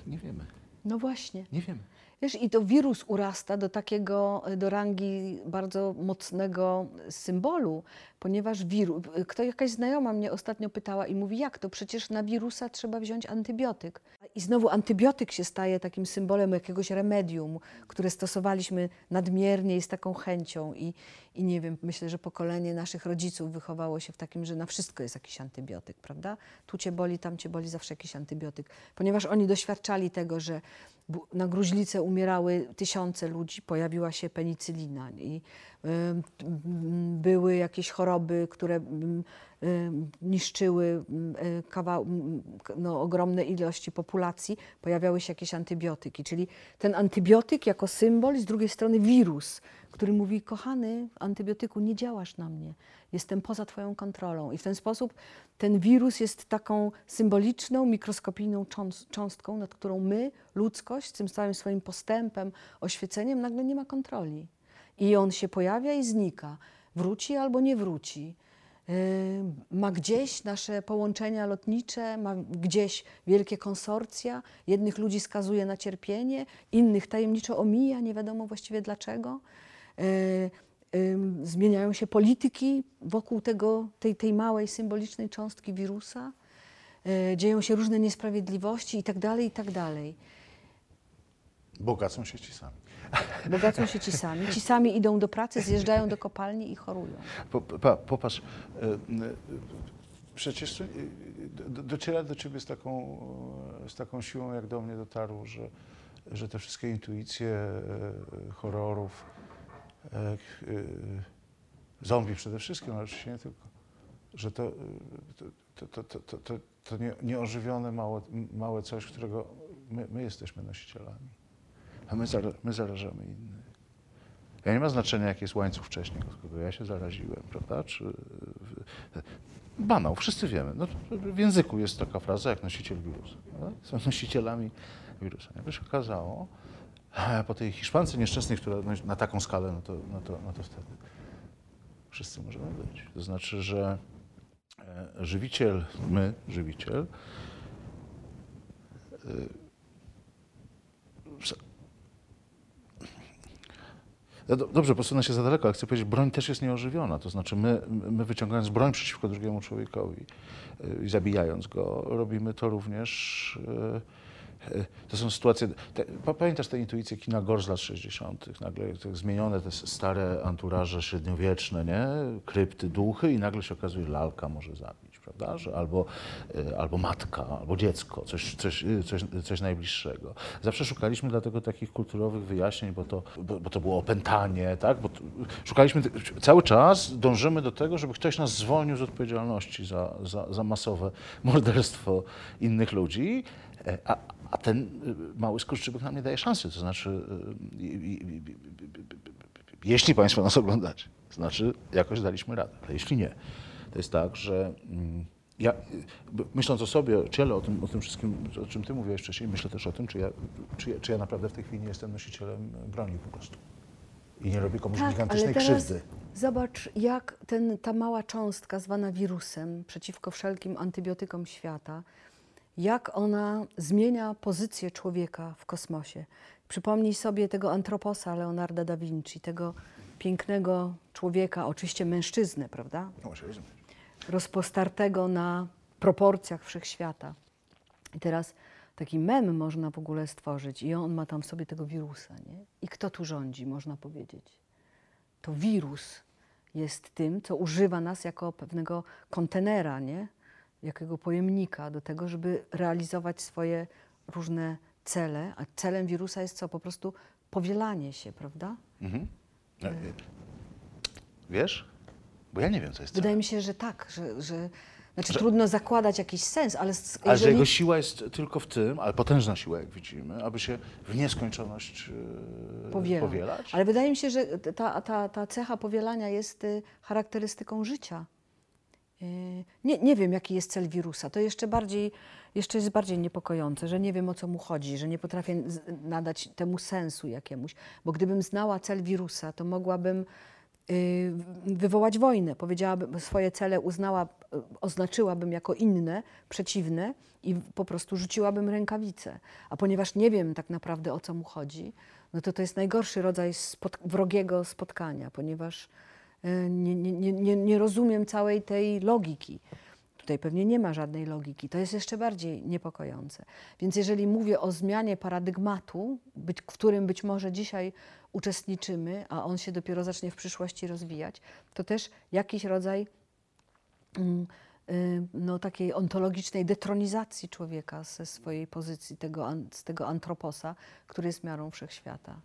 nie wiemy, No właśnie. nie wiemy. Wiesz, i to wirus urasta do takiego, do rangi bardzo mocnego symbolu, ponieważ wirus, kto jakaś znajoma mnie ostatnio pytała i mówi, jak to, przecież na wirusa trzeba wziąć antybiotyk. I znowu antybiotyk się staje takim symbolem jakiegoś remedium, które stosowaliśmy nadmiernie i z taką chęcią i, i nie wiem, myślę, że pokolenie naszych rodziców wychowało się w takim, że na wszystko jest jakiś antybiotyk, prawda? Tu cię boli, tam cię boli, zawsze jakiś antybiotyk. Ponieważ oni doświadczali tego, że na gruźlicę umierały tysiące ludzi, pojawiła się penicylina i były jakieś choroby, które niszczyły y, kawał, no, ogromne ilości populacji, pojawiały się jakieś antybiotyki. Czyli ten antybiotyk jako symbol, z drugiej strony wirus, który mówi, kochany antybiotyku, nie działasz na mnie, jestem poza twoją kontrolą. I w ten sposób ten wirus jest taką symboliczną, mikroskopijną cząst- cząstką, nad którą my, ludzkość, z tym całym swoim postępem, oświeceniem, nagle nie ma kontroli. I on się pojawia i znika. Wróci albo nie wróci. Yy, Ma gdzieś nasze połączenia lotnicze, ma gdzieś wielkie konsorcja. Jednych ludzi skazuje na cierpienie, innych tajemniczo omija, nie wiadomo właściwie dlaczego. Yy, ym, Zmieniają się polityki wokół tego, tej, tej małej symbolicznej cząstki wirusa. Yy, Dzieją się różne niesprawiedliwości i tak dalej, i tak dalej. Bogacą się ci sami. Bogacą się ci sami. Ci sami idą do pracy, zjeżdżają do kopalni i chorują. Po, pa, popatrz, e, e, przecież e, do- dociera do ciebie z taką, z taką siłą, jak do mnie dotarło, że, że te wszystkie intuicje horrorów, zombie przede wszystkim, ale oczywiście nie tylko, że to, to, to, to, to, to, to, to nie, nieożywione małe, małe coś, którego my, my jesteśmy nosicielami, a my, my zarażamy innych. Ja nie ma znaczenia, jaki jest łańcuch wcześniej, od kogo ja się zaraziłem, prawda? Czy, w- banał, wszyscy wiemy. No, w języku jest taka fraza jak nosiciel wirusa. Prawda? Są nosicielami wirusa. Jakby się okazało, e, po tej Hiszpance nieszczęsnej, która no, na taką skalę, no to, no, to, no to wtedy wszyscy możemy być. To znaczy, że e, żywiciel, my, żywiciel, Ja do, dobrze, posunę się za daleko, ale chcę powiedzieć, broń też jest nieożywiona. To znaczy my, my wyciągając broń przeciwko drugiemu człowiekowi y, i zabijając go, robimy to również... y, y, To są sytuacje... Te, pa- pamiętasz te intuicje kina Gore z lat 60., nagle tak zmienione te stare anturaże średniowieczne, nie? Krypty, duchy i nagle się okazuje, lalka może zabić, prawda? Że albo, y, albo matka, albo dziecko, coś, coś, y, coś, coś najbliższego. Zawsze szukaliśmy dlatego takich kulturowych wyjaśnień, bo to, bo, bo to było opętanie, tak? Bo szukaliśmy, cały czas dążymy do tego, żeby ktoś nas zwolnił z odpowiedzialności za, za, za masowe morderstwo innych ludzi, e, a, a ten y, mały skurczybyk nam nie daje szansy. To znaczy, y, jeśli Państwo nas oglądacie, to znaczy jakoś daliśmy radę, ale jeśli nie, to jest tak, że mm, ja, myśląc o sobie, o ciele, o tym, o tym wszystkim, o czym Ty mówiłeś wcześniej, myślę też o tym, czy ja, czy, ja, czy ja naprawdę w tej chwili nie jestem nosicielem broni po prostu. I nie robię komuś gigantycznej Tak, teraz krzywdy. Zobacz, jak ten, ta mała cząstka zwana wirusem przeciwko wszelkim antybiotykom świata, jak ona zmienia pozycję człowieka w kosmosie. Przypomnij sobie tego antroposa Leonarda da Vinci, tego pięknego człowieka, oczywiście mężczyznę, prawda? No, rozumieć. Rozpostartego na proporcjach wszechświata. I teraz taki mem można w ogóle stworzyć i on ma tam sobie tego wirusa, nie? I kto tu rządzi, można powiedzieć? To wirus jest tym, co używa nas jako pewnego kontenera, nie? jakiego pojemnika do tego, żeby realizować swoje różne cele. A celem wirusa jest co? Po prostu powielanie się, prawda? Mhm. E, e, Wiesz? Bo ja nie wiem, co jest Wydaje mi się, że tak, że, że znaczy Że- trudno zakładać jakiś sens, ale s- Ale że jeżeli... jego siła jest tylko w tym, ale potężna siła, jak widzimy, aby się w nieskończoność e, Powiela. powielać. Ale wydaje mi się, że ta, ta, ta cecha powielania jest y, charakterystyką życia. Y, Nie, nie wiem, jaki jest cel wirusa. To jeszcze bardziej, jeszcze jest bardziej niepokojące, że nie wiem, o co mu chodzi, że nie potrafię nadać temu sensu jakiemuś. Bo gdybym znała cel wirusa, to mogłabym wywołać wojnę. Powiedziałabym, swoje cele uznała, y, oznaczyłabym jako inne, przeciwne i po prostu rzuciłabym rękawice. A ponieważ nie wiem tak naprawdę o co mu chodzi, no to to jest najgorszy rodzaj spot- wrogiego spotkania, ponieważ y, nie, nie, nie, nie rozumiem całej tej logiki. Tutaj pewnie nie ma żadnej logiki. To jest jeszcze bardziej niepokojące. Więc jeżeli mówię o zmianie paradygmatu, być, w którym być może dzisiaj uczestniczymy, a on się dopiero zacznie w przyszłości rozwijać, to też jakiś rodzaj mm, y, no, takiej ontologicznej detronizacji człowieka ze swojej pozycji, tego, z tego antroposa, który jest miarą wszechświata.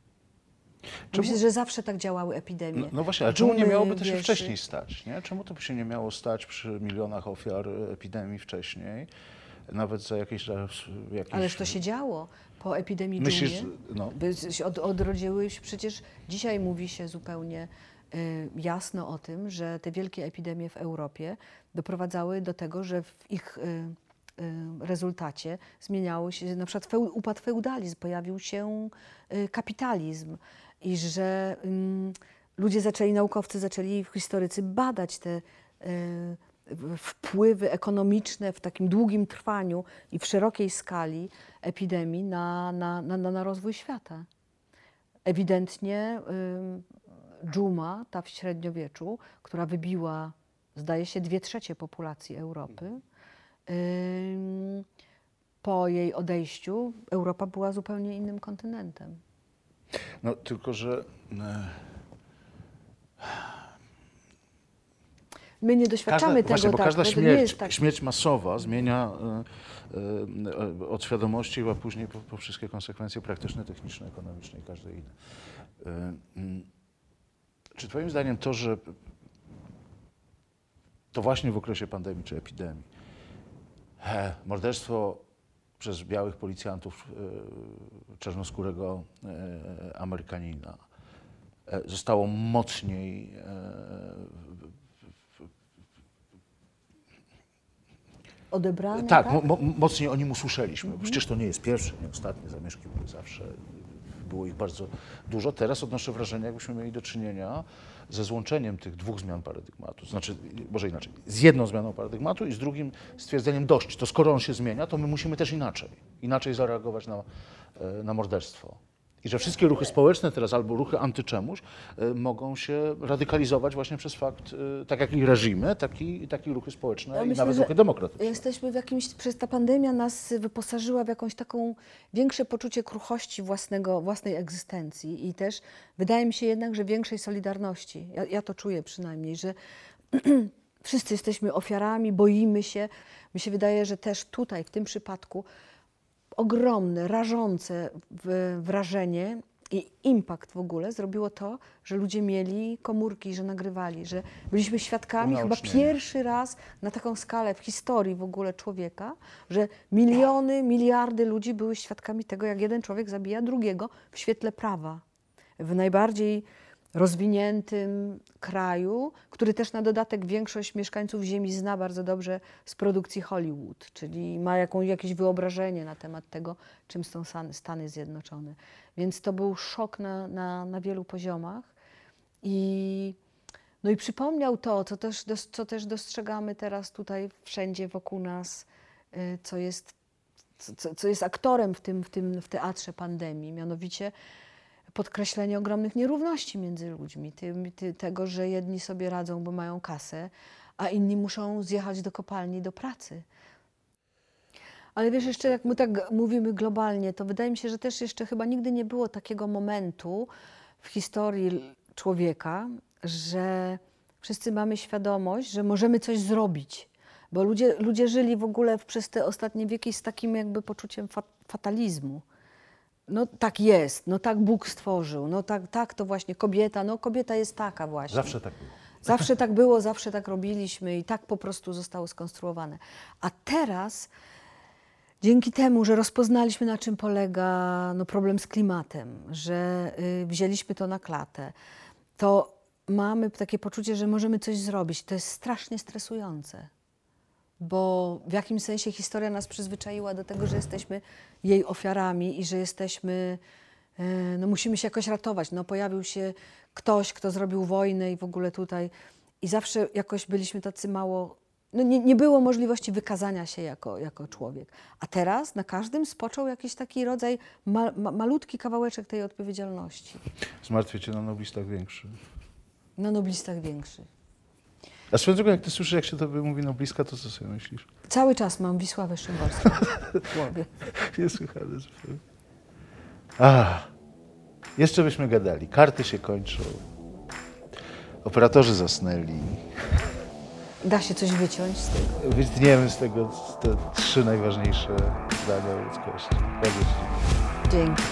Czemu- Myślę, że zawsze tak działały epidemie. No, no właśnie, ale czemu nie miałoby to się wieszy. wcześniej stać? Nie? Czemu to by się nie miało stać przy milionach ofiar epidemii wcześniej? Nawet za jakieś... jakieś Ależ to się działo po epidemii Myślisz, dżumie. no, Od, odrodziły się, przecież dzisiaj mówi się zupełnie y, jasno o tym, że te wielkie epidemie w Europie doprowadzały do tego, że w ich y, y, rezultacie zmieniało się, na przykład feu, upadł feudalizm, pojawił się y, kapitalizm i że ym, ludzie zaczęli, naukowcy zaczęli, historycy badać te y, wpływy ekonomiczne w takim długim trwaniu i w szerokiej skali epidemii na, na, na, na rozwój świata. Ewidentnie ym, dżuma, ta w średniowieczu, która wybiła, zdaje się, dwie trzecie populacji Europy, ym, po jej odejściu Europa była zupełnie innym kontynentem. No tylko, że... e, My nie doświadczamy tego właśnie, bo tak, każda śmierć, tak. śmierć masowa zmienia e, e, od świadomości, a później po, po wszystkie konsekwencje praktyczne, techniczne, ekonomiczne i każde inne. Mm, Czy twoim zdaniem to, że to właśnie w okresie pandemii czy epidemii e, morderstwo przez białych policjantów e, czarnoskórego e, Amerykanina e, zostało mocniej Odebrane, Tak, tak? Mo, mo, mocniej o nim usłyszeliśmy. Przecież to nie jest pierwsze, nie ostatnie zamieszki były zawsze. Było ich bardzo dużo. Teraz odnoszę wrażenie, jakbyśmy mieli do czynienia ze złączeniem tych dwóch zmian paradygmatu. Znaczy, może inaczej, z jedną zmianą paradygmatu i z drugim stwierdzeniem dość. To skoro on się zmienia, to my musimy też inaczej. Inaczej zareagować na, e, na morderstwo. I że wszystkie ruchy społeczne teraz albo ruchy antyczemuś e, mogą się radykalizować właśnie przez fakt, e, tak jak i reżimy, tak i, tak i ruchy społeczne Ja i myślę, nawet ruchy demokratyczne. Jesteśmy w jakimś, przez ta pandemia nas wyposażyła w jakąś taką większe poczucie kruchości własnego, własnej egzystencji i też wydaje mi się jednak, że większej solidarności. Ja, ja to czuję przynajmniej, że [clears throat] wszyscy jesteśmy ofiarami, boimy się. Mi się wydaje, że też tutaj, w tym przypadku, ogromne, rażące wrażenie i impact w ogóle zrobiło to, że ludzie mieli komórki, że nagrywali, że byliśmy świadkami chyba pierwszy raz na taką skalę w historii w ogóle człowieka, że miliony, miliardy ludzi były świadkami tego, jak jeden człowiek zabija drugiego w świetle prawa. W najbardziej rozwiniętym kraju, który też na dodatek większość mieszkańców Ziemi zna bardzo dobrze z produkcji Hollywood, czyli ma jaką, jakieś wyobrażenie na temat tego, czym są Stan- Stany Zjednoczone. Więc to był szok na, na, na wielu poziomach. I, no i przypomniał to, co też, co też dostrzegamy teraz tutaj wszędzie wokół nas, y, co jest, co, co jest aktorem w tym, w tym w teatrze pandemii, mianowicie podkreślenie ogromnych nierówności między ludźmi, tym, ty, tego, że jedni sobie radzą, bo mają kasę, a inni muszą zjechać do kopalni, do pracy. Ale wiesz, jeszcze jak my tak mówimy globalnie, to wydaje mi się, że też jeszcze chyba nigdy nie było takiego momentu w historii człowieka, że wszyscy mamy świadomość, że możemy coś zrobić, Bo ludzie, ludzie żyli w ogóle przez te ostatnie wieki z takim jakby poczuciem fa- fatalizmu. No tak jest, no tak Bóg stworzył, no tak, tak to właśnie kobieta, no kobieta jest taka właśnie. Zawsze tak było. Zawsze tak było, zawsze tak robiliśmy i tak po prostu zostało skonstruowane. A teraz, dzięki temu, że rozpoznaliśmy, na czym polega no, problem z klimatem, że y, wzięliśmy to na klatę, to mamy takie poczucie, że możemy coś zrobić. To jest strasznie stresujące, bo w jakimś sensie historia nas przyzwyczaiła do tego, że jesteśmy jej ofiarami i że jesteśmy, e, no musimy się jakoś ratować. No pojawił się ktoś, kto zrobił wojnę i w ogóle tutaj i zawsze jakoś byliśmy tacy mało, no nie, nie było możliwości wykazania się jako, jako człowiek. A teraz na każdym spoczął jakiś taki rodzaj, ma, ma, malutki kawałeczek tej odpowiedzialności. Zmartwię cię na noblistach większy. Na noblistach większy. A swoją drogą, jak ty słyszysz, jak się tobie mówi nobliska, to co sobie myślisz? Cały czas mam Wisławę Szymborską [laughs] w głowie. Niesłychane zupełnie. A, jeszcze byśmy gadali. Karty się kończą. Operatorzy zasnęli. Da się coś wyciąć z tego? Wytniemy z tego te trzy najważniejsze zdania ludzkości. Bardzo ci dziękuję. Dzięki.